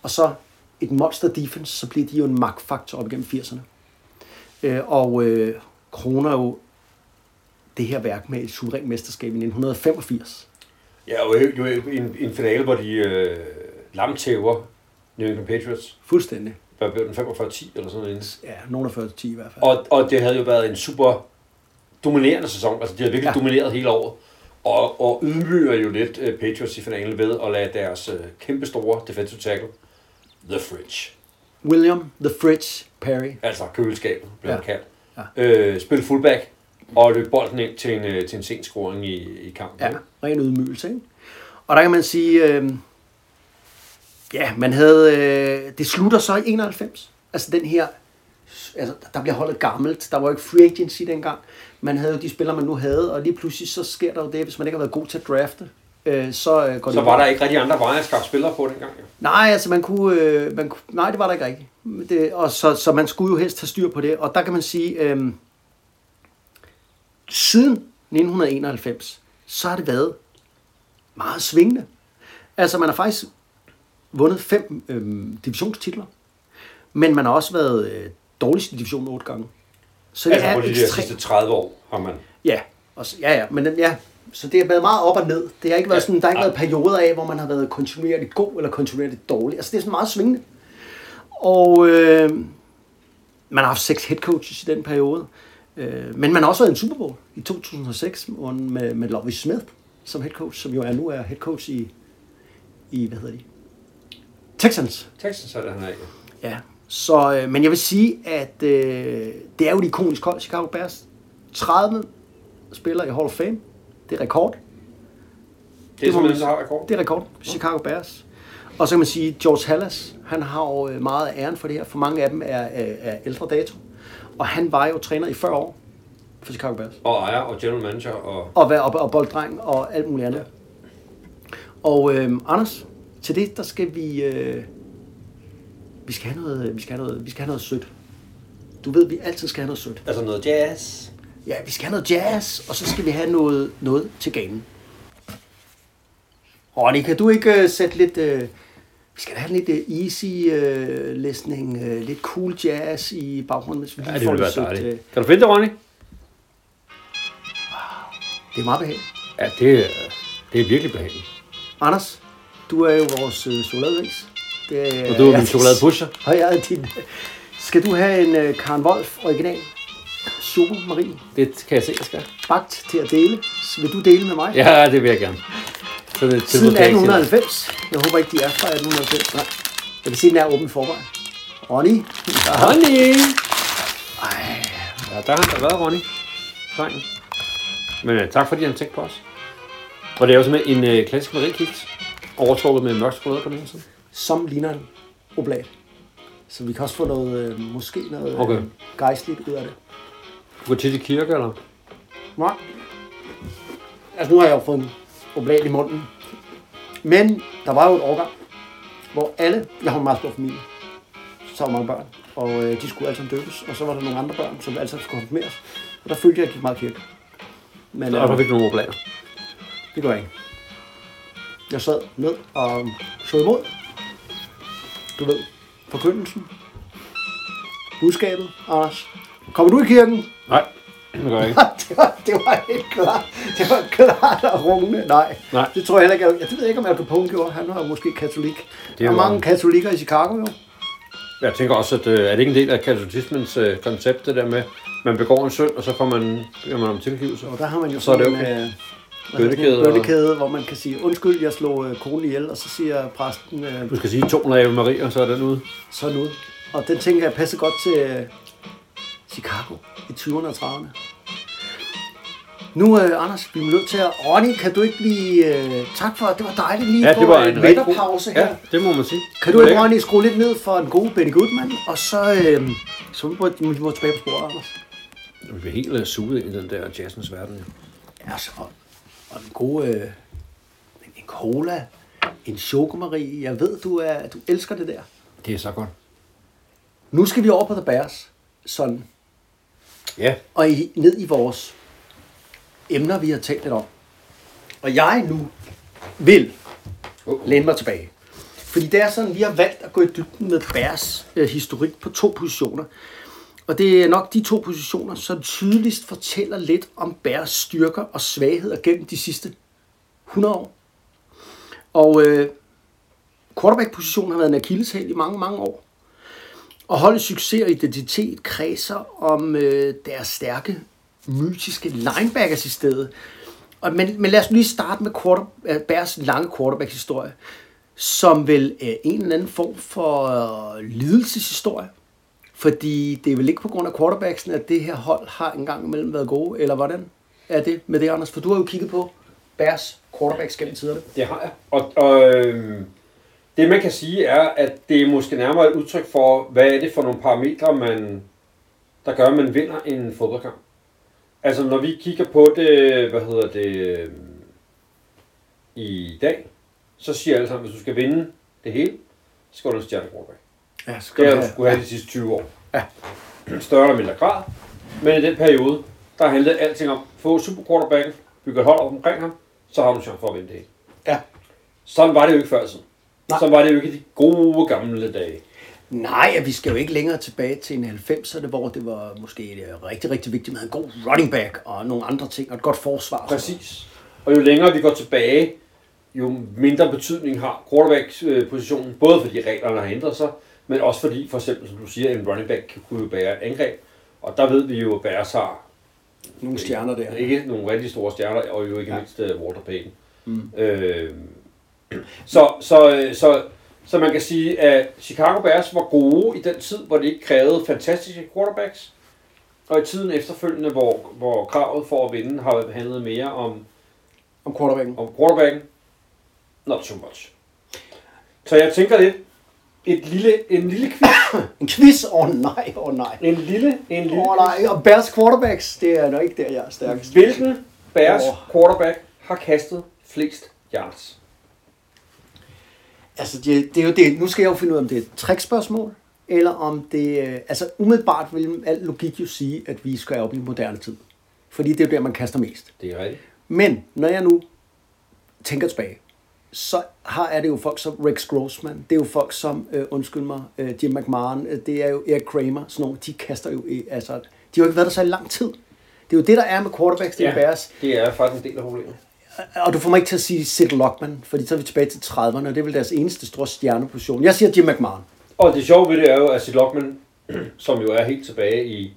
og så et monster defense, så bliver de jo en magtfaktor op igennem 80'erne. Øh, og øh, kroner jo det her værk med et suverænt mesterskab i 1985. Ja, og jo, en, en finale, hvor de øh, lamtæver New England Patriots. Fuldstændig. Hvad blev den? 45-10 eller sådan noget. Ja, nogen af 40 10 i hvert fald. Og, og det havde jo været en super dominerende sæson. Altså, de havde virkelig ja. Ja. domineret hele året. Og, og ydmyger jo lidt uh, Patriots i finalen ved at lade deres uh, kæmpe store defensive tackle, The Fridge, William The Fridge Perry. altså køleskabet, blev Ja. ja. kaldt, Ja. øh, spille fullback og løbe bolden ind til en, øh, til en sen scoring i, i kampen. Ja, ren ydmygelse, ikke? Og der kan man sige, øh, ja, man havde, øh, det slutter så i 91. Altså den her, altså der bliver holdet gammelt. Der var jo ikke free agency dengang. Man havde jo de spillere, man nu havde, og lige pludselig så sker der jo det, hvis man ikke har været god til at drafte, øh, så øh, går Så det var der ikke rigtig andre veje at skaffe spillere på dengang. Jo. Nej, altså man kunne, øh, man kunne, nej, det var der ikke rigtigt. Det, og så, så man skulle jo helst have styr på det. Og der kan man sige, øh, siden 1991, så har det været meget svingende. Altså man har faktisk vundet fem øh, divisionstitler, men man har også været øh, dårligst i divisionen otte gange. Så det Altså er på de der ekstremt. sidste 30 år har man. Ja, og ja, ja, men den, ja, så det har været meget op og ned. Det har ikke været sådan, der har ikke været perioder af, hvor man har været kontinuerligt god eller kontinuerligt dårlig. Altså det er sådan meget svingende. Og øh, man har haft seks head coaches i den periode. Øh, men man har også været en Super Bowl i 2006 hvor- med, med Lovie Smith som head coach, som jo er nu er head coach i, i hvad hedder de? Texans. Texas er det, han er. Ja, så, øh, men jeg vil sige, at øh, det er jo et ikonisk hold, Chicago Bears. 30 spillere i Hall of Fame. Det er rekord. Det er simpelthen, har rekord. Det er rekord. Chicago Bears. Og så kan man sige, George Hallas, han har jo øh, meget af æren for det her, for mange af dem er, er, er ældre dato. Og han var jo træner i 40 år for Chicago Bears. Og ejer og general manager og... Og, være, og, og bolddreng og alt muligt andet. Og øh, Anders, til det, der skal vi... Øh, vi skal have noget, vi skal have noget, vi skal have noget sødt. Du ved, vi altid skal have noget sødt. Altså noget jazz. Ja, vi skal have noget jazz, og så skal vi have noget, noget til ganen. Ronny, kan du ikke uh, sætte lidt... Uh, vi skal da have lidt uh, easy uh, listening, uh, lidt cool jazz i baggrunden, hvis vi lige Ja, det får det sødt, øh, Kan du finde det, Ronny? Det er meget behageligt. Ja, det, er- det er virkelig behageligt. Anders, du er jo vores uh, chokoladeris. Det, Og du er min chokoladepusher. Og jeg er din... Skal du have en uh, Karen Wolf original Choco Marie Det kan jeg se, jeg skal. bagt til at dele? Vil du dele med mig? Ja, det vil jeg gerne. Så det Siden modtagelse. 1890. Jeg håber ikke, de er fra 1890. Nej. Jeg kan se, den er åben forvejen. Ronny. Ronny! Ej, Ja, der har han været, Ronny. Drengen. Men uh, tak fordi han tænkte på os. Og det er jo simpelthen en uh, klassisk mariekiks. Overtrukket med mørk chokolade på den ene side. som ligner en oblat. Så vi kan også få noget, øh, måske noget Okay. gejstligt ud af det. Du går tit i kirke, eller? Nej. Altså nu har jeg jo fået en oblat i munden. Men der var jo et årgang, hvor alle, jeg har en meget stor familie, så mange børn, og øh, de skulle alle sammen døbes, og så var der nogle andre børn, som alle sammen skulle konfirmeres. Og der følte jeg, at jeg gik meget kirke. Men Og der øh, fik du nogle oblater. det gør jeg ikke. Jeg sad ned og så imod. Du ved, forkyndelsen. Budskabet, Anders. Kommer du i kirken? Nej, det gør jeg ikke. det, var, det var helt klart. Det var klart og rungende. Nej, Nej. det tror jeg heller ikke. Jeg, det ved jeg ikke, om Al Capone gjorde. Han var måske katolik. Der er er jo- mange katolikker i Chicago jo. Jeg tænker også, at øh, er det ikke en del af katolicismens øh, koncept, det der med, man begår en synd, og så får man, beder man om tilgivelse. Og der har man jo Så er det okay. en, øh, Bønnekæde og- bønnekæde, hvor man kan sige, undskyld, jeg slog øh, konen ihjel, og så siger præsten, øh, Du skal sige 200 Ave Maria, så er den ude. sådan ud. Og den tænker jeg passer godt til øh, Chicago i 20'erne og 30'erne. Nu, øh, Anders, vi er nødt til at... Ronny, kan du ikke lige... Øh, tak for, det var dejligt lige Ja, på det var en god midterpause her. Ja, det må man sige. Kan du ikke, Ronny, skrue lidt ned for en god Benny Goodman, og så, øh, så må vi må, tilbage på sporet, Anders. Vi bliver helt øh, suget ind i den der jazzens verden. Ja, så, og, og en god... Øh, en, en cola, en chokomarie. Jeg ved, du, er, du elsker det der. Det er så godt. Nu skal vi over på The Bears, sådan, Ja, og i, ned i vores emner, vi har talt lidt om. Og jeg nu vil Uh-oh. læne mig tilbage. Fordi det er sådan, vi har valgt at gå i dybden med Bærs øh, historik på to positioner. Og det er nok de to positioner, som tydeligst fortæller lidt om Bærs styrker og svagheder gennem de sidste 100 år. Og øh, quarterback-positionen har været en akilleshæl i mange, mange år. Og holdets succes og identitet kredser om øh, deres stærke, mytiske linebackers i stedet. Og, men, men lad os lige starte med quarter, øh, Bærs lange quarterback-historie, som vel er en eller anden form for øh, lidelseshistorie. Fordi det er vel ikke på grund af quarterbacksen, at det her hold har engang imellem været gode, eller hvordan er det med det, Anders? For du har jo kigget på Bærs quarterbacks gennem tiderne. det har jeg. Og, og øh, det man kan sige er, at det er måske nærmere et udtryk for, hvad er det for nogle parametre, man, der gør, at man vinder en fodboldkamp. Altså når vi kigger på det, hvad hedder det, i dag, så siger alle sammen, hvis du skal vinde det hele, så skal du have en. Ja, så Det har du skulle have de sidste 20 år. Ja. Større eller mindre grad. Men i den periode, der handlede alting om, få super quarterbacken, bygge et hold op omkring ham, så har du chance for at vinde det hele. Ja. Sådan var det jo ikke før tiden. Nej. Sådan var det jo ikke de gode gamle dage. Nej, vi skal jo ikke længere tilbage til en 90'erne, hvor det var måske øh, rigtig, rigtig vigtigt med en god running back og nogle andre ting, og et godt forsvar. Præcis. Og jo længere vi går tilbage, jo mindre betydning har quarterback-positionen, både fordi reglerne har ændret sig, men også fordi, for eksempel, som du siger, en running back kunne jo bære et angreb. Og der ved vi jo, at Bears har Nogle stjerner der. Ikke nogle rigtig store stjerner, og jo ikke ja. mindst uh, Walter Payton. Mm. Øh, så, så, øh, så, så man kan sige, at Chicago Bears var gode i den tid, hvor det ikke krævede fantastiske quarterbacks. Og i tiden efterfølgende, hvor, hvor kravet for at vinde har handlet mere om, Om quarterbacken. om quarterbacken, not so much. Så jeg tænker lidt, et lille, en lille quiz, En quiz? Åh oh, nej, åh oh, nej. en lille, en lille oh, nej, og Bears quarterbacks, det er nok ikke der, jeg er stærkest. Hvilken Bears Åh. quarterback har kastet flest yards? Altså, det, det er jo det. Nu skal jeg jo finde ud af, om det er et trickspørgsmål, eller om det... øh, Altså, umiddelbart vil al logik jo sige, at vi skal op i moderne tid. Fordi det er jo der, man kaster mest. Det er rigtigt. Men når jeg nu tænker tilbage, så har er det jo folk som Rex Grossman, det er jo folk som, øh, undskyld mig, øh, Jim McMahon, øh, det er jo Eric Kramer, sådan nogle, de kaster jo, i, altså, de har jo ikke været der så i lang tid. Det er jo det, der er med quarterbacks, det ja. Bears. det er faktisk en del af problemet. Og du får mig ikke til at sige Sid Lockman, fordi så er vi tilbage til 30'erne, og det er vel deres eneste store stjerneposition. Jeg siger Jim McMahon. Og det sjove ved det er jo, at Sid Lockman, som jo er helt tilbage i,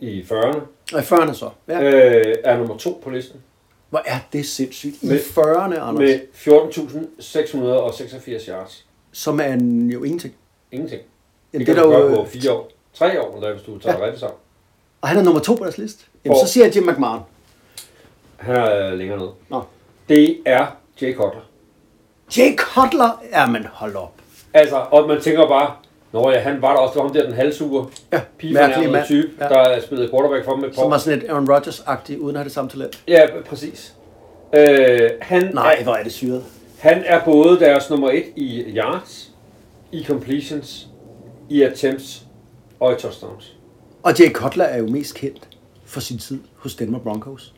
i 40'erne, Og i 40'erne så. Ja. øh, er nummer to på listen. Hvor er det sindssygt. I Med- 40'erne, Anders, Med 14.686 yards. som er jo ingenting. Ingenting. Jamen, det det kan er du der gøre på fire år. Tre år, eller hvis du tager ja. rigtigt sammen. og han er nummer to på deres liste. Jamen, For- så siger jeg Jim McMahon. Han er øh, længere nede. Nå. Det er Jay Cutler. Jay Cutler? Ja, men hold op. Altså, og man tænker bare, Nå ja, han var der også, det var ham der, den halvsuger, Ja, pigefornærmede mand. type, Ja. der spillede quarterback for dem et par Som var sådan et Aaron Rodgers-agtig, uden at have det samme talent. Ja, præcis. Øh, han, Nej, hvor er det syret. han er både deres nummer et i yards, i completions, i attempts og i touchdowns. Og Jay Cutler er jo mest kendt for sin tid hos Denver Broncos.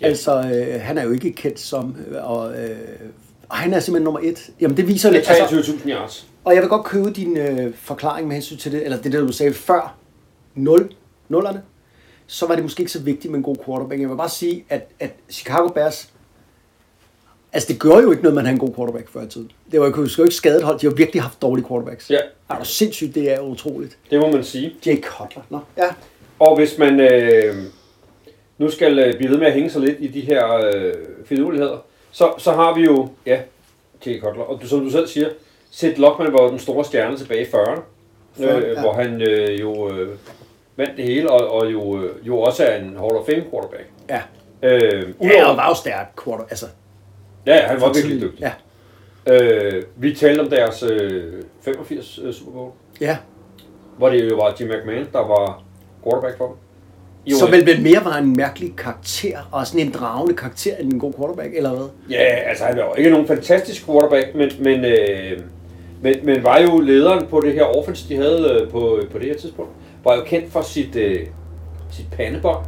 Ja. Altså, øh, han er jo ikke kendt som... Øh, og, øh, han er simpelthen nummer et. Jamen, det viser lidt... Altså, 23.000 yards. og jeg vil godt købe din øh, forklaring med hensyn til det, eller det der, du sagde før 0, nullerne. Så var det måske ikke så vigtigt med en god quarterback. Jeg vil bare sige, at, at Chicago Bears... Altså, det gør jo ikke noget, man har en god quarterback før i tiden. Det var jo jo ikke skadet hold. De har virkelig haft dårlige quarterbacks. Ja, Er du sindssygt, det er utroligt. det må man sige. Jay Cutler. Nå, ja. Og hvis man øh, nu skal øh, blive ved med at hænge sig lidt i de her øh, finurligheder, så, så har vi jo, ja, Jay Cutler, og du, som du selv siger, Sid Lockman var den store stjerne tilbage i 40'erne, Fyrre, øh, ja. hvor han øh, jo øh, vandt det hele, og, og jo, øh, jo også er en Hall of Fame quarterback. Ja. Øh, Ja, udover, og var jo stærk quarter, altså. ja, ja, han var virkelig dygtig. Ja. Øh, vi talte om deres øh, 85 øh, Super Bowl, ja. hvor det jo var Jim McMahon, der var quarterback for dem. Jo, Så vel, vel mere var en mærkelig karakter, og sådan en dragende karakter end en god quarterback, eller hvad? Ja, altså han var jo ikke nogen fantastisk quarterback, men, men, øh, men, men var jo lederen på det her offense, de havde øh, på, på det her tidspunkt. Var jo kendt for sit, øh, sit pandebånd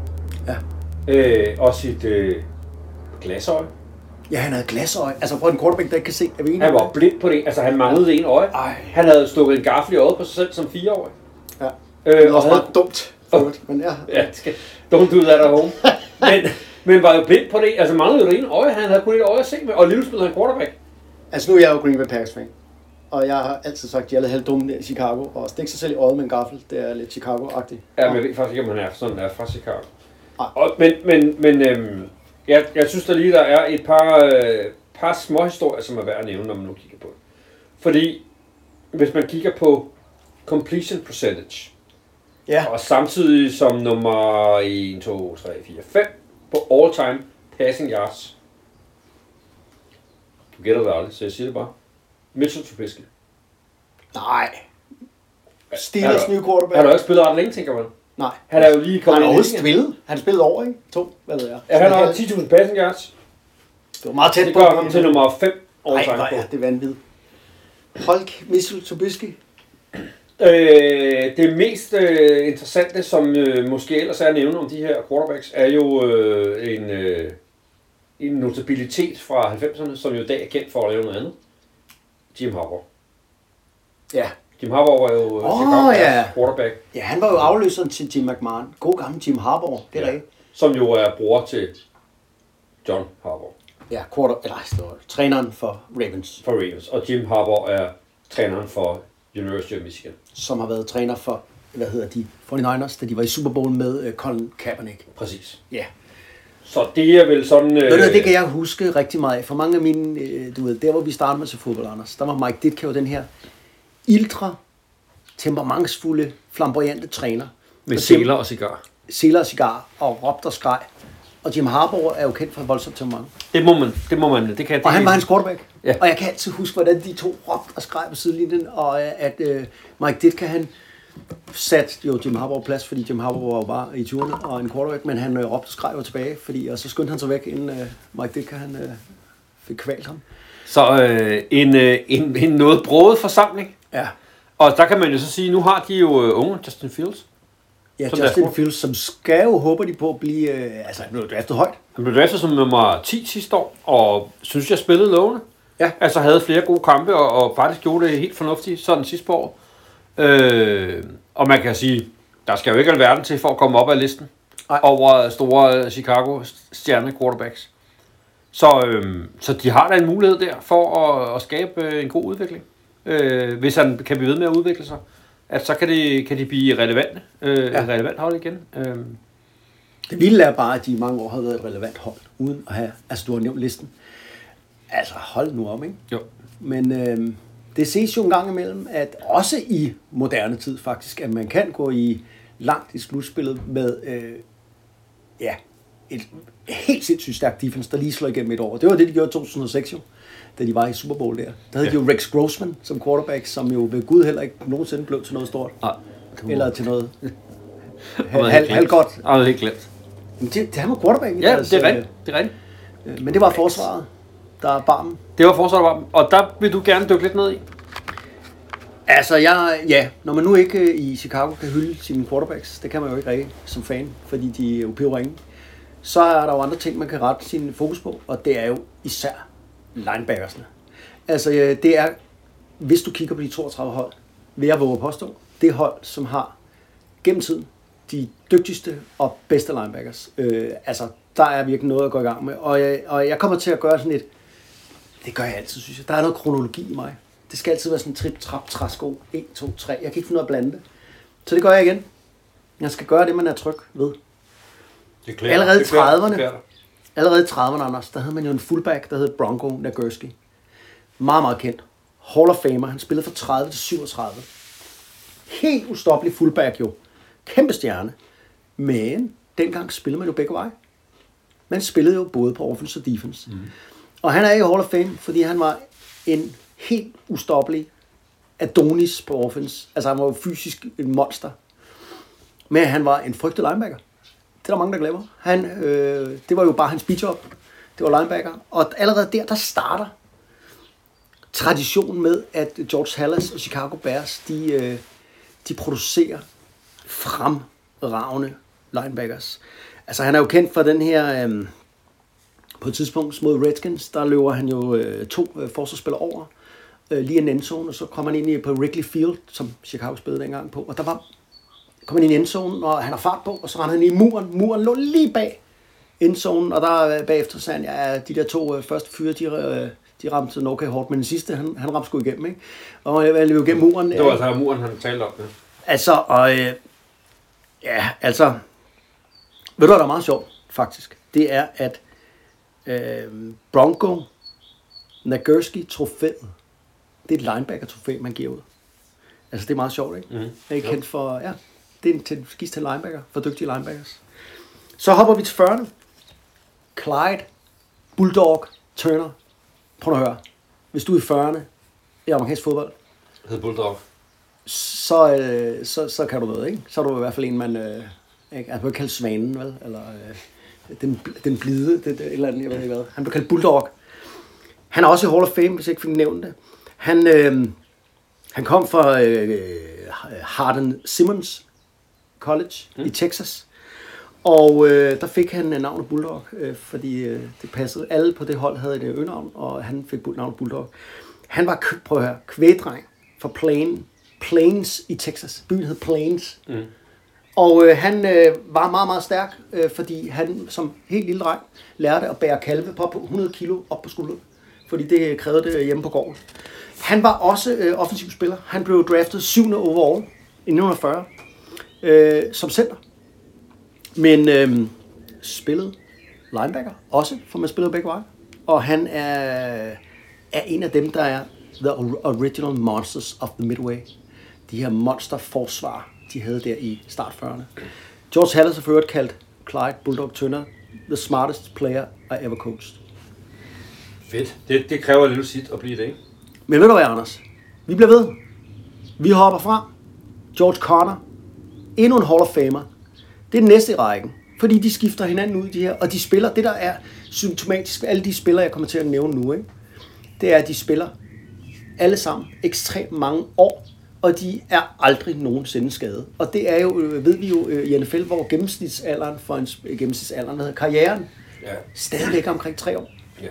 Ja. øh, og sit øh, glasøje. Ja, han havde glasøje. Altså, prøv en quarterback, der ikke kan se. Er vi enige Han var blind på det. Altså han manglede en øje. Ej. Han havde stukket en gaffel i øjet på sig selv som fireårig. det? Ja. Det Øh, er og også havde, meget dumt. For øvrigt, men ja. ja, skal, don't do that at home. men, men var jo blind på det. Altså manglede jo det ene øje. Han havde kun et øje at se med, og alligevel spillede han quarterback. Altså, nu er jeg jo Green Bay Packers fan. Og jeg har altid sagt, at de er lidt halvdumme i Chicago. Og stikke sig selv i øjet med en gaffel, det er lidt Chicago-agtigt. Ja, men jeg ved faktisk ikke, om han er sådan er fra Chicago. Nej. Og, men men, men øhm, jeg, jeg synes da lige, der er et par, øh, par små historier, som er værd at nævne, når man nu kigger på det. Fordi hvis man kigger på completion percentage, Ja. og samtidig som nummer 1, 2, 3, 4, 5 på all-time passing yards. Du gætter det aldrig, så jeg siger det bare. Mitchell Trubisky. Nej. Han Steelers har- nye quarterback. Han har jo ikke spillet ret længe, tænker man. Nej. Han er jo lige Han kommet har i overhovedet ligaen. spillet. Han spillede over, ikke? To, hvad ved jeg. Ja, han har det, 10.000 passing yards. det var meget tæt Det på. gør ham til nummer 5 all Nej, time på. er det vanvittigt. Holk, Mitchell Trubisky. Øh, det mest øh, interessante, som øh, måske ellers er at nævne om de her quarterbacks, er jo øh, en, øh, en notabilitet fra 90'erne, som jo i dag er kendt for at lave noget andet. Jim Harbaugh. Ja. Jim Harbaugh var jo Chicago Bears ja. quarterback, Ja, han var jo afløseren til Jim McMahon. God gammel Jim Harbaugh, det er Ja. rigtigt. som jo er bror til John Harbaugh Ja, quarter, eller var træneren for Ravens, for Ravens. Og Jim Harbaugh er træneren for University of Michigan. som har været træner for, hvad hedder de, 49ers, da de var i Super Bowl med uh, Colin Kaepernick. Præcis. Ja. Så det er vel sådan... Øh, Ved du, det kan jeg huske rigtig meget af. For mange af mine, øh, du ved, der hvor vi startede med til fodbold, Anders, der var Mike Ditka jo den her ildre, temperamentsfulde, flamboyante træner. med Og seler og cigar. Seler og cigar og råbte og skreg. Og Jim Harbaugh er jo kendt for voldsomt temperament. Det må man, det må man, det kan det Og han var hans quarterback. Ja. Og jeg kan altid huske, hvordan de to råbte og skreg på sidelinjen, og øh, at øh, Mike Ditka, han sat jo Jim Harbaugh plads, fordi Jim Harbaugh var bare i turene og en quarterback, men han øh, råbte og skreg jo tilbage, fordi, og så skyndte han sig væk, inden øh, Mike Ditka, han øh, fik kvalt ham. Så øh, en, øh, en, en noget broget forsamling. Ja. Og der kan man jo så sige, nu har de jo øh, unge Justin Fields. Ja, som Justin deres Fields, som skal jo, håber de på at blive, øh, altså han blev draftet højt. Han blev draftet som nummer 10 sidste år, og synes, jeg spillede lovende. Ja. Altså havde flere gode kampe, og, og faktisk gjorde det helt fornuftigt sådan sidste år. Øh, og man kan sige, der skal jo ikke alverden til for at komme op ad listen Nej. over store Chicago stjerne quarterbacks. Så, øh, så de har da en mulighed der for at, at skabe øh, en god udvikling. Øh, hvis han kan blive ved med at udvikle sig, at så kan de, kan de blive relevante, øh, ja. relevant hold igen. Øh, Det vilde er bare, at de i mange år har været et relevant hold, uden at have, altså du har nævnt listen. Altså hold nu om, ikke? jo. Men øh, det ses jo en gang imellem, at også i moderne tid faktisk, at man kan gå i langt i slutspillet med øh, ja, et helt sindssygt stærkt defense, der lige slår igennem et år. Det var det, de gjorde i 2006 jo, da de var i Super Bowl der. Der havde ja. de jo Rex Grossman som quarterback, som jo ved Gud heller ikke nogensinde blev til noget stort. Nej. Eller til noget Han var halv, helt halv glemt. godt. Helt glemt. Men det, det, han var quarterback i Ja, deres, det er rigtigt. Det er rigtigt. øh, Men det var forsvaret, der er barmen. Det var forsvaret var, og der vil du gerne dykke lidt ned i. Altså, jeg, ja, når man nu ikke øh, i Chicago kan hylde sine quarterbacks, det kan man jo ikke rigtig som fan, fordi de er jo pivringe, så er der jo andre ting, man kan rette sin fokus på, og det er jo især linebackersne. Altså, øh, det er, hvis du kigger på de 32 hold, vil jeg våge at påstå, det hold, som har gennem tiden de dygtigste og bedste linebackers. Øh, altså, der er virkelig noget at gå i gang med, og jeg, og jeg kommer til at gøre sådan et, det gør jeg altid, synes jeg. Der er noget kronologi i mig. Det skal altid være sådan trip, trap, træsko. 1, 2, 3. Jeg kan ikke finde ud af at blande det. Så det gør jeg igen. Jeg skal gøre det, man er tryg ved. Det klæder- Allerede i det klæder- 30'erne. det klæder Allerede i 30'erne, Anders, der havde man jo en fullback, der hed Bronco Nagurski. Meget, meget kendt. Hall of Famer. Han spillede fra 30 til 37. Helt ustoppelig fullback jo. Kæmpe stjerne. Men dengang spillede man jo begge veje. Man spillede jo både på offense og defense. Mm. Og han er i Hall of Fame, fordi han var en helt ustoppelig Adonis på offense. Altså han var jo fysisk en monster. Men han var en frygtet linebacker. Det er der mange, der glemmer. Han, øh, det var jo bare hans speedjob. Det var linebacker. Og allerede der, der starter traditionen med, at George Hallas og Chicago Bears, de, øh, de producerer fremragende linebackers. Altså han er jo kendt for den her, øh, på et tidspunkt mod Redskins, der løber han jo øh, to øh, forsvarsspillere over, øh, lige en endzone, og så kommer han ind i, på Wrigley Field, som Chicago spillede dengang på, og der var, kom han ind i endzone, og han har fart på, og så render han i muren. Muren lå lige bag endzonen, og der øh, bagefter sagde han, ja, de der to øh, første fyre, de, øh, de ramte sådan okay hårdt, men den sidste, han, han ramte sgu igennem, ikke? Og jeg løb igennem muren. Det var altså muren, han talte om. Ja. Altså, og øh, ja, altså, ved du hvad der er meget sjovt, faktisk? Det er, at øh, Bronco Nagurski trofæet, det er et linebacker trofæ, man giver ud. Altså, det er meget sjovt, ikke? Mm. Er ikke kendt for, ja, det er en til, skis til linebacker, for dygtige linebackers. Så hopper vi til 40'erne. Clyde, Bulldog, Turner. Prøv at høre. Hvis du er i 40'erne i amerikansk fodbold, Hed Bulldog. så, øh, så, så kan du noget, ikke? Så er du i hvert fald en, man... Øh, ikke? Han blev kaldt Svanen, vel? Eller øh, den, den blide, det, det, et eller andet, jeg ved ikke hvad. Han blev kaldt Bulldog. Han er også i Hall of Fame, hvis jeg ikke fik nævnt det. Han, øh, han kom fra øh, Hardin Simmons College mm. i Texas. Og øh, der fik han navnet Bulldog, øh, fordi øh, det passede. Alle på det hold havde et øgenavn, og han fik navnet Bulldog. Han var, prøv at høre, kvædreng fra Plain, Plains i Texas. Byen hed Plains. Mm. Og øh, han øh, var meget, meget stærk, øh, fordi han som helt lille dreng lærte at bære kalve på, 100 kilo op på skulderen. Fordi det øh, krævede det øh, hjemme på gården. Han var også øh, offensiv spiller. Han blev draftet 7. overall i 1940 øh, som center. Men øh, spillede linebacker også, for man spillede begge veje. Og han er, er en af dem, der er the original monsters of the midway. De her monster forsvar, de havde der i start 40'erne. George Haller har ført kaldt Clyde Bulldog Turner the smartest player I ever coached. Fedt. Det, det kræver lidt sit at blive det, ikke? Men ved du hvad, Anders? Vi bliver ved. Vi hopper frem. George Connor. Endnu en Hall of Famer. Det er den næste i rækken. Fordi de skifter hinanden ud, de her. Og de spiller, det der er symptomatisk alle de spillere, jeg kommer til at nævne nu, ikke? det er, at de spiller alle sammen ekstremt mange år og de er aldrig nogensinde skadet. Og det er jo, øh, ved vi jo øh, i NFL, hvor gennemsnitsalderen for en sp- gennemsnitsalderen, hvad hedder karrieren, Ja. stadigvæk omkring tre år. ja.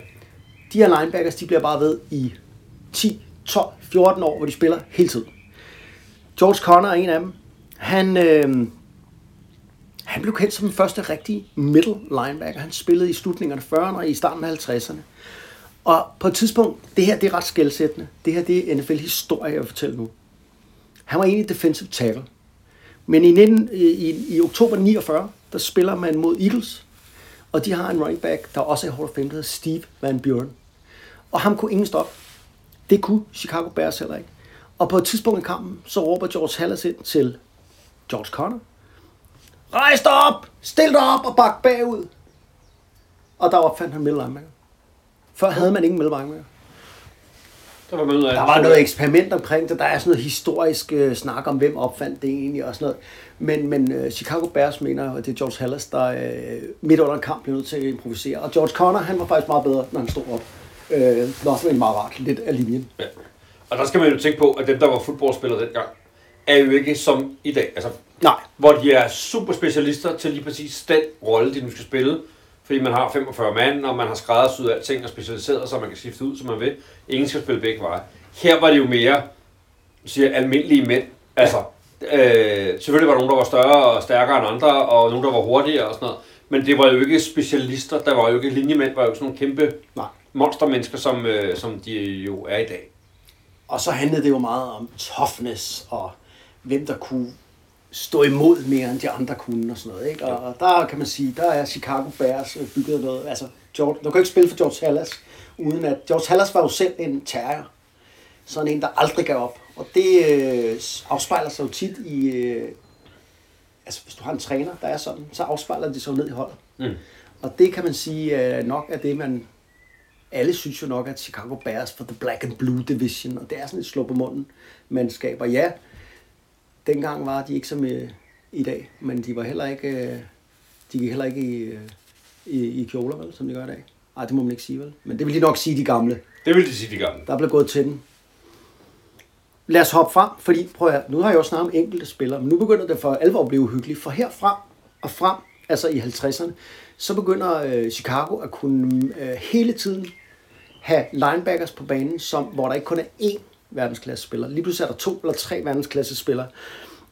De her linebackers, de bliver bare ved i 10, 12, 14 år, hvor de spiller hele tiden. George Connor er en af dem. Han, øh, han blev kendt som den første rigtige middle linebacker. Han spillede i slutningen af 40'erne og i starten af 50'erne. Og på et tidspunkt, det her det er ret skældsættende. Det her det er NFL-historie, jeg fortælle nu. Han var egentlig defensive tackle. Men i, 19, i, i, oktober 49, der spiller man mod Eagles. Og de har en running back, der også er i Hall of Fame, der hedder Steve Van Buren. Og ham kunne ingen stoppe. Det kunne Chicago Bears heller ikke. Og på et tidspunkt i kampen, så råber George Hallis ind til George Connor. Rejs dig op! Stil dig op og bak bagud! Og der opfandt han middle linebacker. Før havde man ingen middle linebacker. Der var af Der var noget eksperiment omkring det. Der er sådan noget historisk øh, snak om, hvem opfandt det egentlig og sådan noget. Men, men øh, Chicago Bears mener, at det er George Hallis, der øh, midt under en kamp blev nødt til at improvisere. Og George Connor, han var faktisk meget bedre, når han stod op. Øh, det var også egentlig meget rart, lidt af linjen. Ja. Og der skal man jo tænke på, at dem, der var fodboldspillere dengang, er jo ikke som i dag. Altså, Nej, hvor de er super specialister til lige præcis den rolle, de nu skal spille. Fordi man har 45 mand, og man har skræddersyet alting og specialiseret, så man kan skifte ud, som man vil. Ingen skal spille begge veje. Her var det jo mere siger, almindelige mænd. Altså, øh, selvfølgelig var der nogen, der var større og stærkere end andre, og nogen, der var hurtigere og sådan noget. Men det var jo ikke specialister, der var jo ikke linjemænd, var jo sådan nogle kæmpe nej. monstermennesker, som, øh, som de jo er i dag. Og så handlede det jo meget om toughness og hvem der kunne stå imod mere end de andre kunne og sådan noget. Ikke? Og der kan man sige, der er Chicago Bears øh, bygget noget. Altså, George, du kan ikke spille for George Hallas, uden at George Hallas var jo selv en terrier. Sådan en, der aldrig gav op. Og det øh, afspejler sig jo tit i... Øh, altså, hvis du har en træner, der er sådan, så afspejler det sig ned i holdet. Mm. Og det kan man sige øh, nok er det, man... Alle synes jo nok, at Chicago Bears for the Black and Blue Division, og det er sådan et slå på munden mandskab. Og ja, dengang var de ikke som øh, i dag, men de var heller ikke... Øh, de gik heller ikke i, øh, i, i kjoler, vel, som de gør i dag. Nej, det må man ikke sige, vel? Men det vil de nok sige, de gamle. Det vil de sige, de gamle. Der blev gået til den. Lad os hoppe frem, fordi prøv at nu har jeg jo snakket om enkelte spillere, men nu begynder det for alvor at blive uhyggeligt, for herfra og frem, altså i 50'erne, så begynder øh, Chicago at kunne øh, hele tiden have linebackers på banen, som, hvor der ikke kun er én verdensklasse spillere. Lige pludselig er der to eller tre verdensklasse spillere.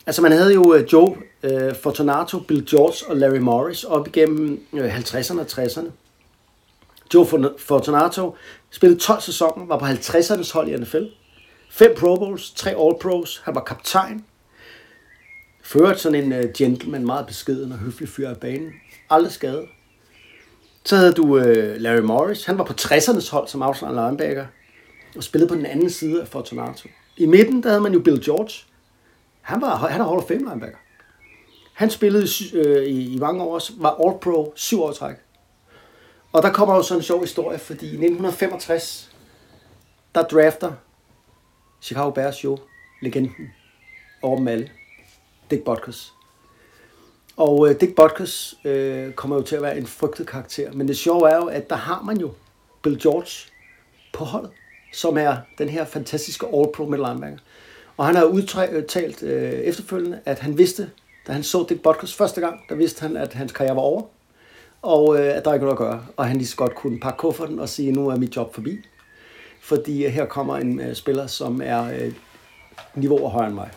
Altså man havde jo øh, Joe øh, Fortunato, Bill George og Larry Morris op igennem øh, 50'erne og 60'erne. Joe Fortunato spillede 12 sæsoner, var på 50'ernes hold i NFL. Fem Pro Bowls, tre All-Pros. Han var kaptajn. Ført sådan en øh, gentleman, meget beskeden og høflig fyr af banen. Aldrig skadet. Så havde du øh, Larry Morris. Han var på 60'ernes hold som outside linebacker. Og spillede på den anden side af Fortunato. I midten, der havde man jo Bill George. Han, var, han er Hall of Fame linebacker. Han spillede i, øh, i, i mange år, var All-Pro syv år træk. Og der kommer jo sådan en sjov historie, fordi i 1965, der drafter Chicago Bears jo legenden over dem alle, Dick Butkus. Og øh, Dick Butkus øh, kommer jo til at være en frygtet karakter. Men det sjove er jo, at der har man jo Bill George på holdet, som er den her fantastiske All-Pro middle linebacker. Og han har udtalt øh, efterfølgende, at han vidste, da han så Dick Butkus første gang, der vidste han, at hans karriere var over. Og øh, at der ikke var noget at gøre. Og han lige så godt kunne pakke kufferten og sige, nu er mit job forbi. Fordi øh, her kommer en øh, spiller, som er øh, niveauer højere end mig.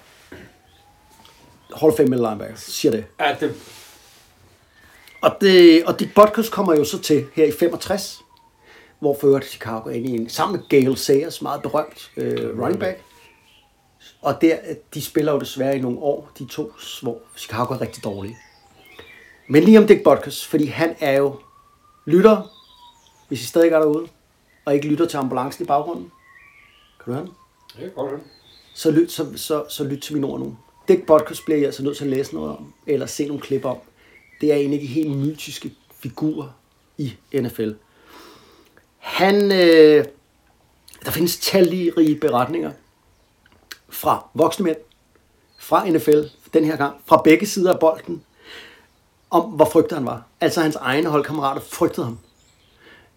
Hall of Fame middle linebacker, siger det. Ja, det, Og, det, og Dick Butkus kommer jo så til her i 65, hvor øvrigt Chicago inde i en, sammen med Gale Sayers, meget berømt øh, running back. Og der, de spiller jo desværre i nogle år, de to, hvor Chicago er rigtig dårlige. Men lige om Dick Butkus, fordi han er jo lytter, hvis I stadig er derude, og ikke lytter til ambulancen i baggrunden. Kan du høre den? er godt. høre. så lyt, så, så, så lyt til mine ord nu. Dick Butkus bliver jeg altså nødt til at læse noget om, eller se nogle klip om. Det er en af de helt mytiske figurer i NFL. Han, øh, der findes talrige beretninger fra voksne mænd, fra NFL, den her gang, fra begge sider af bolden, om hvor frygtet han var. Altså hans egne holdkammerater frygtede ham.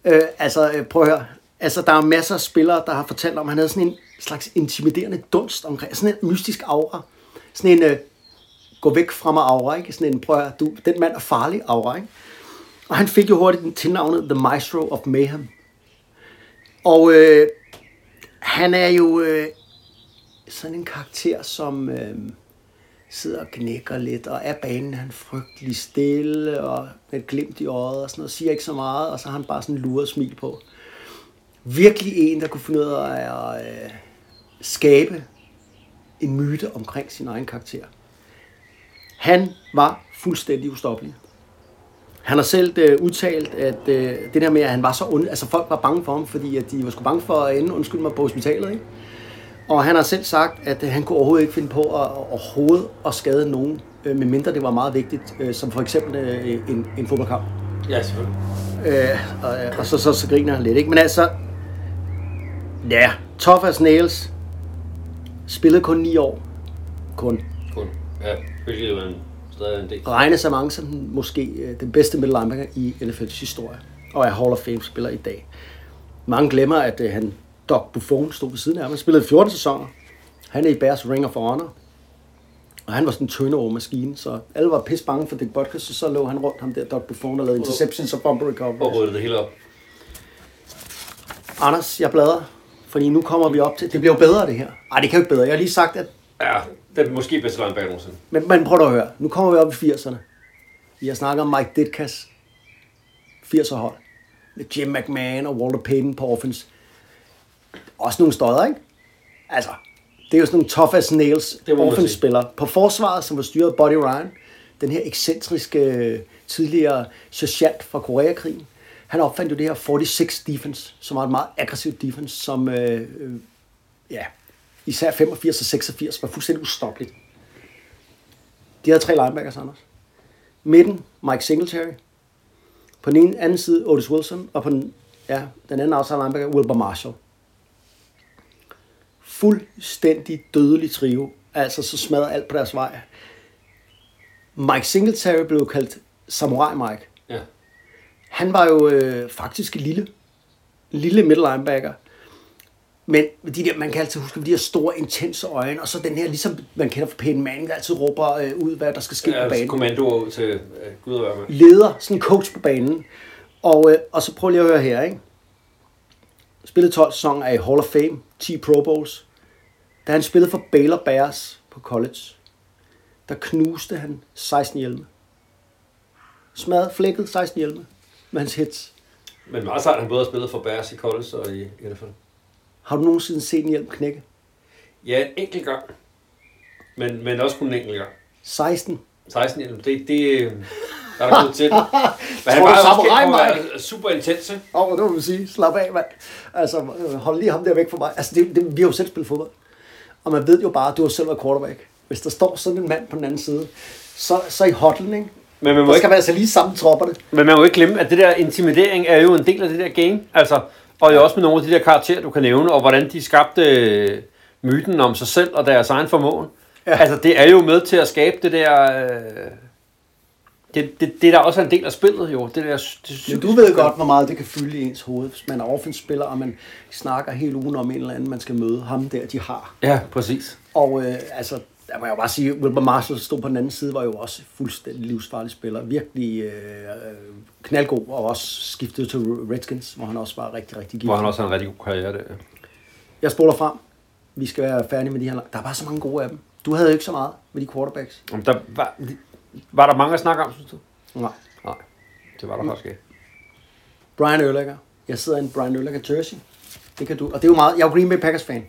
Øh, altså, øh, prøv at høre. Altså, der er masser af spillere, der har fortalt om, at han havde sådan en slags intimiderende dunst omkring, sådan en mystisk aura. Sådan en, øh, gå væk fra mig aura, ikke? Sådan en, prøv at, du, den mand er farlig aura, ikke? Og han fik jo hurtigt den tilnavnet The Maestro of Mayhem. Og øh, han er jo øh, sådan en karakter, som øh, sidder og knækker lidt, og er banen han frygtelig stille, og med et glimt i øjet, og sådan noget, siger ikke så meget, og så har han bare sådan en luret smil på. Virkelig en, der kunne finde ud af at øh, skabe en myte omkring sin egen karakter. Han var fuldstændig ustoppelig. Han har selv øh, udtalt, at øh, det der med, at han var så ond, altså folk var bange for ham, fordi at de var sgu bange for at ende, undskyld mig, på hospitalet, ikke? Og han har selv sagt, at øh, han kunne overhovedet ikke finde på at, overhovedet at skade nogen, øh, medmindre det var meget vigtigt, øh, som for eksempel øh, en, en fodboldkamp. Ja, selvfølgelig. Øh, og, og så, så, så griner han lidt, ikke? Men altså, ja, tough as nails. Spillede kun 9 år. Kun. Kun. Ja, hvilket jo er en, stadig en del. regnes af mange som den, måske øh, den bedste middle linebacker i NFL's historie, og er Hall of Fame spiller i dag. Mange glemmer, at øh, han, Doc Buffon, stod ved siden af ham. Han spillede 14 sæsoner. Han er i Bears Ring of Honor. Og han var sådan en turnover-maskine, så alle var pisse bange for Dick Butkus, så så lå han rundt ham der, Doc Buffon, og lavede interceptions og Og recovery. ryddede det hele op. Anders, jeg bladrer, fordi nu kommer vi op til, det bliver jo bedre det her. Ej, det kan jo ikke bedre. Jeg har lige sagt, at Ja, det er måske bedste linebacker nogensinde. Men, men prøv at høre. Nu kommer vi op i 80'erne. Vi har snakket om Mike Ditkas 80'er hold. Med Jim McMahon og Walter Payton på offense. Også nogle støder, ikke? Altså, det er jo sådan nogle tough as nails offense-spillere. På forsvaret, som var styret af Buddy Ryan. Den her ekscentriske tidligere sergeant fra Koreakrigen. Han opfandt jo det her 46 defense, som var et meget aggressivt defense, som øh, øh, ja, især 85 og 86 var fuldstændig ustoppeligt. De havde tre linebackers, Anders. Midten, Mike Singletary. På den ene anden side, Otis Wilson. Og på den, ja, den anden outside linebacker, Wilbur Marshall. Fuldstændig dødelig trio. Altså, så smadrede alt på deres vej. Mike Singletary blev kaldt Samurai Mike. Ja. Han var jo øh, faktisk en lille, lille middle linebacker. Men de der, man kan altid huske de her store, intense øjne, og så den her, ligesom man kender fra Peyton Manning, der altid råber øh, ud, hvad der skal ske ja på banen. kommandoer ud til øh, Gud og med. Leder, sådan en coach på banen. Og, øh, og så prøv lige at høre her, ikke? Spillet 12 sæsoner af Hall of Fame, 10 Pro Bowls. Da han spillede for Baylor Bears på college, der knuste han 16 hjelme. Smadret, flækket 16 hjelme med hans hits. Men meget sejt, han både har spillet for Bears i college og i NFL. Har du nogensinde set en hjelm knække? Ja, en enkelt gang. Men, men også kun en enkelt gang. 16. 16 hjelm, det, det øh, der er der til. Men han var samurai, super intens, ikke? Åh, oh, det må man sige. Slap af, mand. Altså, hold lige ham der væk fra mig. Altså, det, det, vi har jo selv spillet fodbold. Og man ved jo bare, at du har selv været quarterback. Hvis der står sådan en mand på den anden side, så, så i hotlen, ikke? Men man må Der ikke skal man altså lige sammen tropperne. Men man må ikke glemme, at det der intimidering er jo en del af det der game. Altså, og jo også med nogle af de der karakterer, du kan nævne, og hvordan de skabte øh, myten om sig selv og deres egen formåen. Ja. Altså, det er jo med til at skabe det der... Øh, det, det, det, der også er en del af spillet, jo. Det der, det Men du ved spil. godt, hvor meget det kan fylde i ens hoved, hvis man er offenspiller, og man snakker hele ugen om en eller anden, man skal møde. Ham der, de har. Ja, præcis. Og øh, altså, der må jeg jo bare sige, Wilbur Marshall, der stod på den anden side, var jo også fuldstændig livsfarlig spiller. Virkelig øh, knaldgod, og også skiftet til Redskins, hvor han også var rigtig, rigtig Hvor han også har en rigtig god karriere der. Jeg spoler frem. Vi skal være færdige med de her. Der er bare så mange gode af dem. Du havde jo ikke så meget med de quarterbacks. Om der var, var der mange at snakke om, synes du? Nej. Nej, det var der faktisk ikke. Brian Urlacher. Jeg sidder i en Brian Urlacher jersey. Det kan du. Og det er jo meget... Jeg er jo Green Bay Packers fan.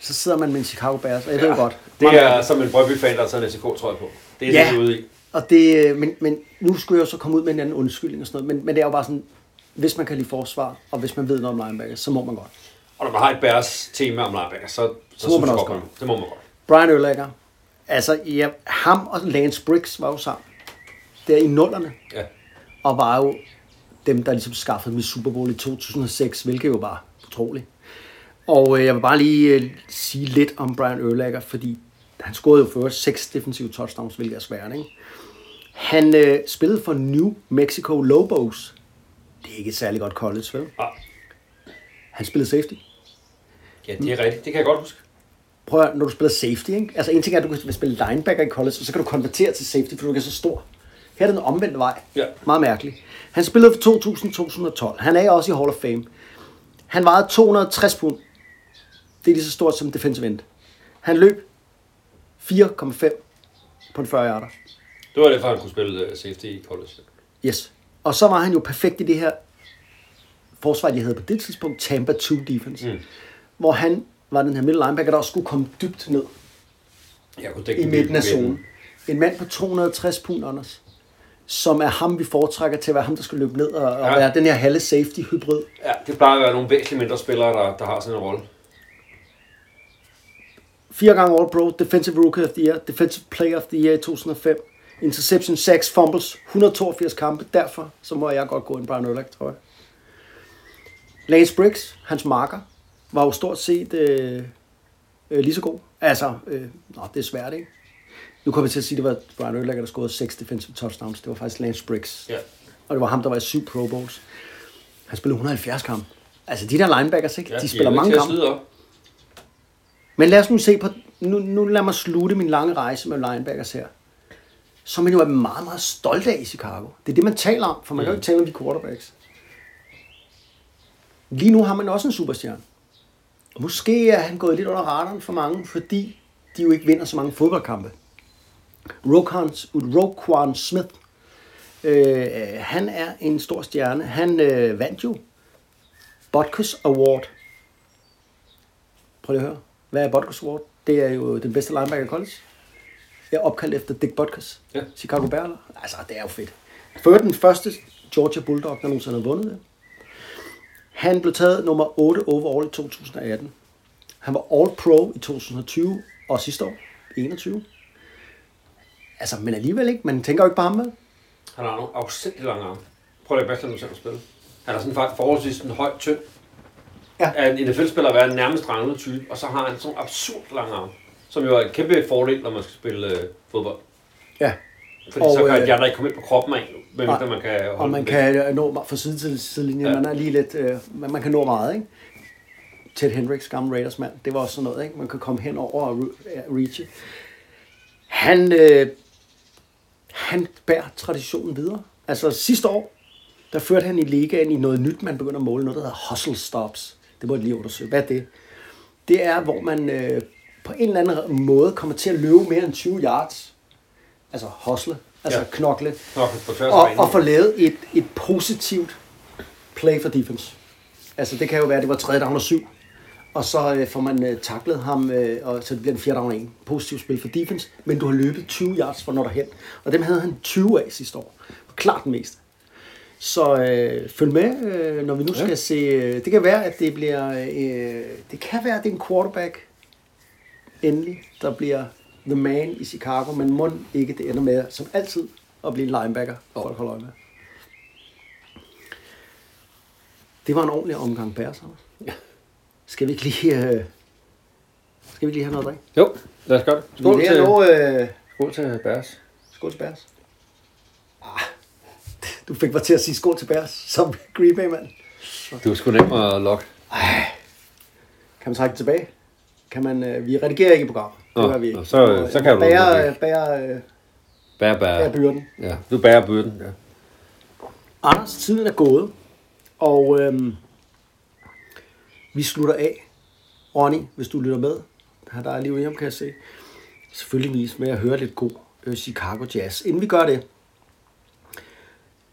Så sidder man med en Chicago Bears, og jeg ja, ved godt. Det mange- er som en Brøndby-fan, der har taget en SK, tror jeg på. Det er Ja. det, vi er ude i. Og det, øh, men, men nu skulle jeg jo så komme ud med en anden undskyldning og sådan noget. Men, men det er jo bare sådan, hvis man kan lide forsvar, og hvis man ved noget om linebacker, så må man godt. Og når man har et Bears tema om linebacker, så, så, Så må man også godt, godt. Det må man godt. Brian Urlacher. Altså, ja, ham og Lance Briggs var jo sammen. Der i nullerne. Ja. Og var jo dem, der ligesom skaffede med Super Bowl i 2006, hvilket jo var utroligt. Og øh, jeg vil bare lige øh, sige lidt om Brian Urlacher, fordi han scorede jo først seks defensive touchdowns, hvilket er svært, ikke? Han øh, spillede for New Mexico Lobos. Det er ikke et særligt godt college, vel? Ah, Han spillede safety. Ja, det er rigtigt. Det kan jeg godt huske. Prøv at, når du spiller safety, ikke? Altså en ting er, at du kan spille linebacker i college, og så kan du konvertere til safety, for du er så stor. Her er den omvendte vej. Ja. Meget mærkeligt. Han spillede for 2000-2012. Han er også i Hall of Fame. Han vejede 260 pund. Det er lige så stort som defensive end. Han løb 4,5 på en 40 yarder. Det var det, for han kunne spille øh, safety i college. Yes. Og så var han jo perfekt i det her forsvar, de havde på det tidspunkt, Tampa 2 defense. Mm. Hvor han var den her middle linebacker, der også skulle komme dybt ned Jeg kunne i midten af zonen. En mand på 260 pund, Anders, som er ham, vi foretrækker til at være ham, der skal løbe ned og, og Ja. være den her halve safety hybrid. Ja, det plejer at være nogle væsentligt mindre spillere, der, der har sådan en rolle. Fire gange All-Pro, Defensive Rookie of the Year, Defensive Player of the Year i 2005, Interception, sacks, fumbles, 182 kampe. Derfor så må jeg godt gå en Brian Urlacher, tror jeg. Lance Briggs, hans marker, var jo stort set øh, øh, lige så god. Altså, øh, nå, det er svært, ikke? Nu kommer vi til at sige, at det var Brian Urlacher, der scorede 6 defensive touchdowns. Det var faktisk Lance Briggs. Ja. Og det var ham, der var i syv Pro Bowls. Han spillede 170 kampe. Altså, de der linebackers, ikke? ja de spiller er jo mange kampe. Men lad os nu se på, nu, nu lad mig slutte min lange rejse med linebackers her. Som man jo er meget, meget stolt af i Chicago. Det er det, man taler om, for man kan jo ikke tale om de quarterbacks. Lige nu har man også en superstjerne. Måske er han gået lidt under radaren for mange, fordi de jo ikke vinder så mange fodboldkampe. Roquan, Roquan Smith, øh, han er en stor stjerne. Han øh, vandt jo Butkus Award Prøv lige at høre. Hvad er Butkus Award? Det er jo den bedste linebacker i college. Jeg er opkaldt efter Dick Butkus. Ja. Chicago Bears. Altså, det er jo fedt. For den første Georgia Bulldog, der nogensinde har vundet det. Han blev taget nummer 8 overall i 2018. Han var All-Pro i 2020 og sidste år, 21. Altså, men alligevel ikke. Man tænker jo ikke på ham, vel? Han har nogle afsindig lange arme. Prøv at lægge mærke til, selv spille. Han er sådan faktisk forholdsvis en høj, tynd. Ja. En NFL-spiller at en nærmest ranglet type, og så har han sådan nogle absurd lange arme. Som jo er en kæmpe fordel, når man skal spille øh, fodbold. Ja. Fordi Og, så kan øh, de andre ikke komme ind på kroppen af, medmindre man kan holde Og man kan øh, nå fra side til sidelinje. Ja. Man er lige lidt, øh, man man kan nå meget, ikke? Ted Hendricks, gamle Raiders mand, det var også sådan noget, ikke? Man kan komme hen over og re- reache. Han, øh, han bærer traditionen videre. Altså sidste år, der førte han i ligaen i noget nyt, man begynder at måle, noget der hedder hustle stops. Det må jeg lige undersøge. Hvad er det? Det er, hvor man øh, på en eller anden måde kommer til at løbe mere end 20 yards. Altså hustle, altså ja. Knokle af og, og få lavet et, et positivt play for defense. Altså det kan jo være, at det var 3. down og 7, og så øh, får man øh, taklet ham, øh, og så det bliver en 4. down og 1. Positivt spil for defense, men du har løbet 20 yards for når derhen. Og dem havde han 20 af sidste år. Klart den meste. Så øh, følg med, øh, når vi nu skal ja. se. Øh, det kan være, at det bliver. Øh, det kan være, at det er en quarterback endelig, der bliver the man i Chicago, men må ikke det ender med, som altid, at blive en linebacker, folk holder øje med. Det var en ordentlig omgang Bears. Ja. Skal vi ikke lige, øh, skal vi ikke lige have noget drik? Jo, lad os gøre det. Skål til, nu, øh, skål til Bærs. skål til Bears. Ah, du fik mig til at sige skål til Bears, som Green Bay mand. Du er sgu nem at lokke. Kan man trække det tilbage? Kan man, øh, vi redigerer ikke i programmet. Det Nå, vi ikke. nå, så- så kan du bære, øh, bære, øh, Bær, bær. bære byrden. Ja, du bærer byrden. Ja. Anders, tiden er gået, og øhm, vi slutter af. Ronny, hvis du lytter med, her der er lige hjemme, kan jeg se. Selvfølgelig med at høre lidt god øh, Chicago Jazz. Inden vi gør det,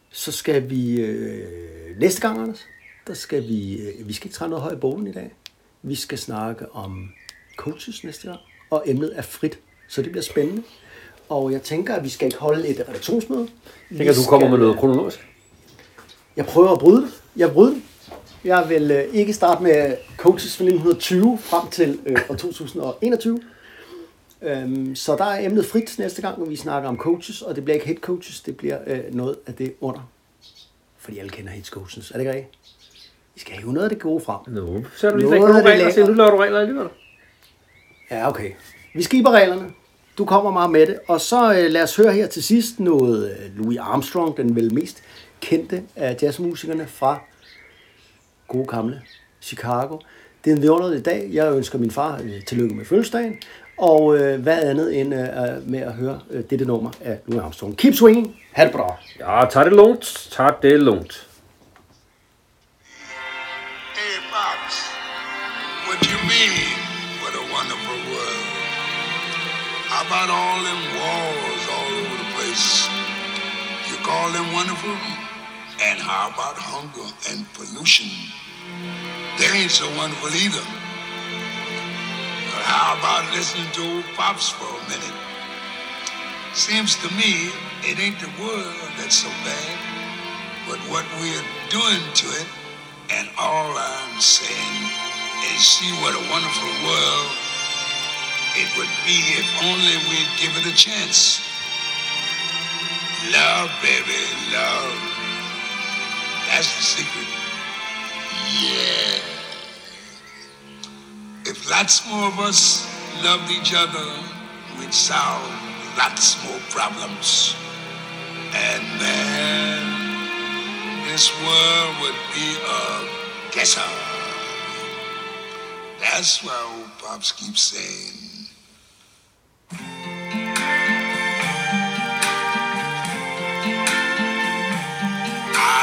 så skal vi øh, næste gang, Anders, der skal vi, øh, vi skal ikke træne noget højt i bogen i dag. Vi skal snakke om coaches næste gang, og emnet er frit, så det bliver spændende. Og jeg tænker, at vi skal ikke holde et redaktionsmøde. Jeg tænker, du kommer med noget kronologisk. Jeg prøver at bryde det. Jeg bryder det. Jeg vil øh, ikke starte med coaches fra 1920 frem til øh, år 2021. Øhm, så der er emnet frit næste gang, når vi snakker om coaches, og det bliver ikke head coaches, det bliver øh, noget af det under. Fordi alle kender head coaches, er det ikke rigtigt? Vi skal hive noget af det gode frem. Nå, så er du lige Noget af det lækkert. nu laver du regler alligevel. Ja, okay. Vi skiber reglerne. Du kommer meget med det. Og så øh, lad os høre her til sidst noget øh, Louis Armstrong, den vel mest kendte af jazzmusikerne fra gode gamle Chicago. Det er en vidunderlig dag. Jeg ønsker min far øh, tillykke med fødselsdagen. Og øh, hvad andet end øh, med at høre øh, dette nummer af Louis Armstrong. Keep swinging. Ha' det bra. Ja, tag det lugnt. Tag det lugnt. Hey, Pops, what do you mean? All them walls all over the place? You call them wonderful? And how about hunger and pollution? They ain't so wonderful either. But how about listening to old Pops for a minute? Seems to me it ain't the world that's so bad, but what we're doing to it. And all I'm saying is see what a wonderful world it would be if only we'd give it a chance. Love, baby, love. That's the secret. Yeah. If lots more of us loved each other, we'd solve lots more problems. And man, this world would be a guesser. That's why old Pops keeps saying.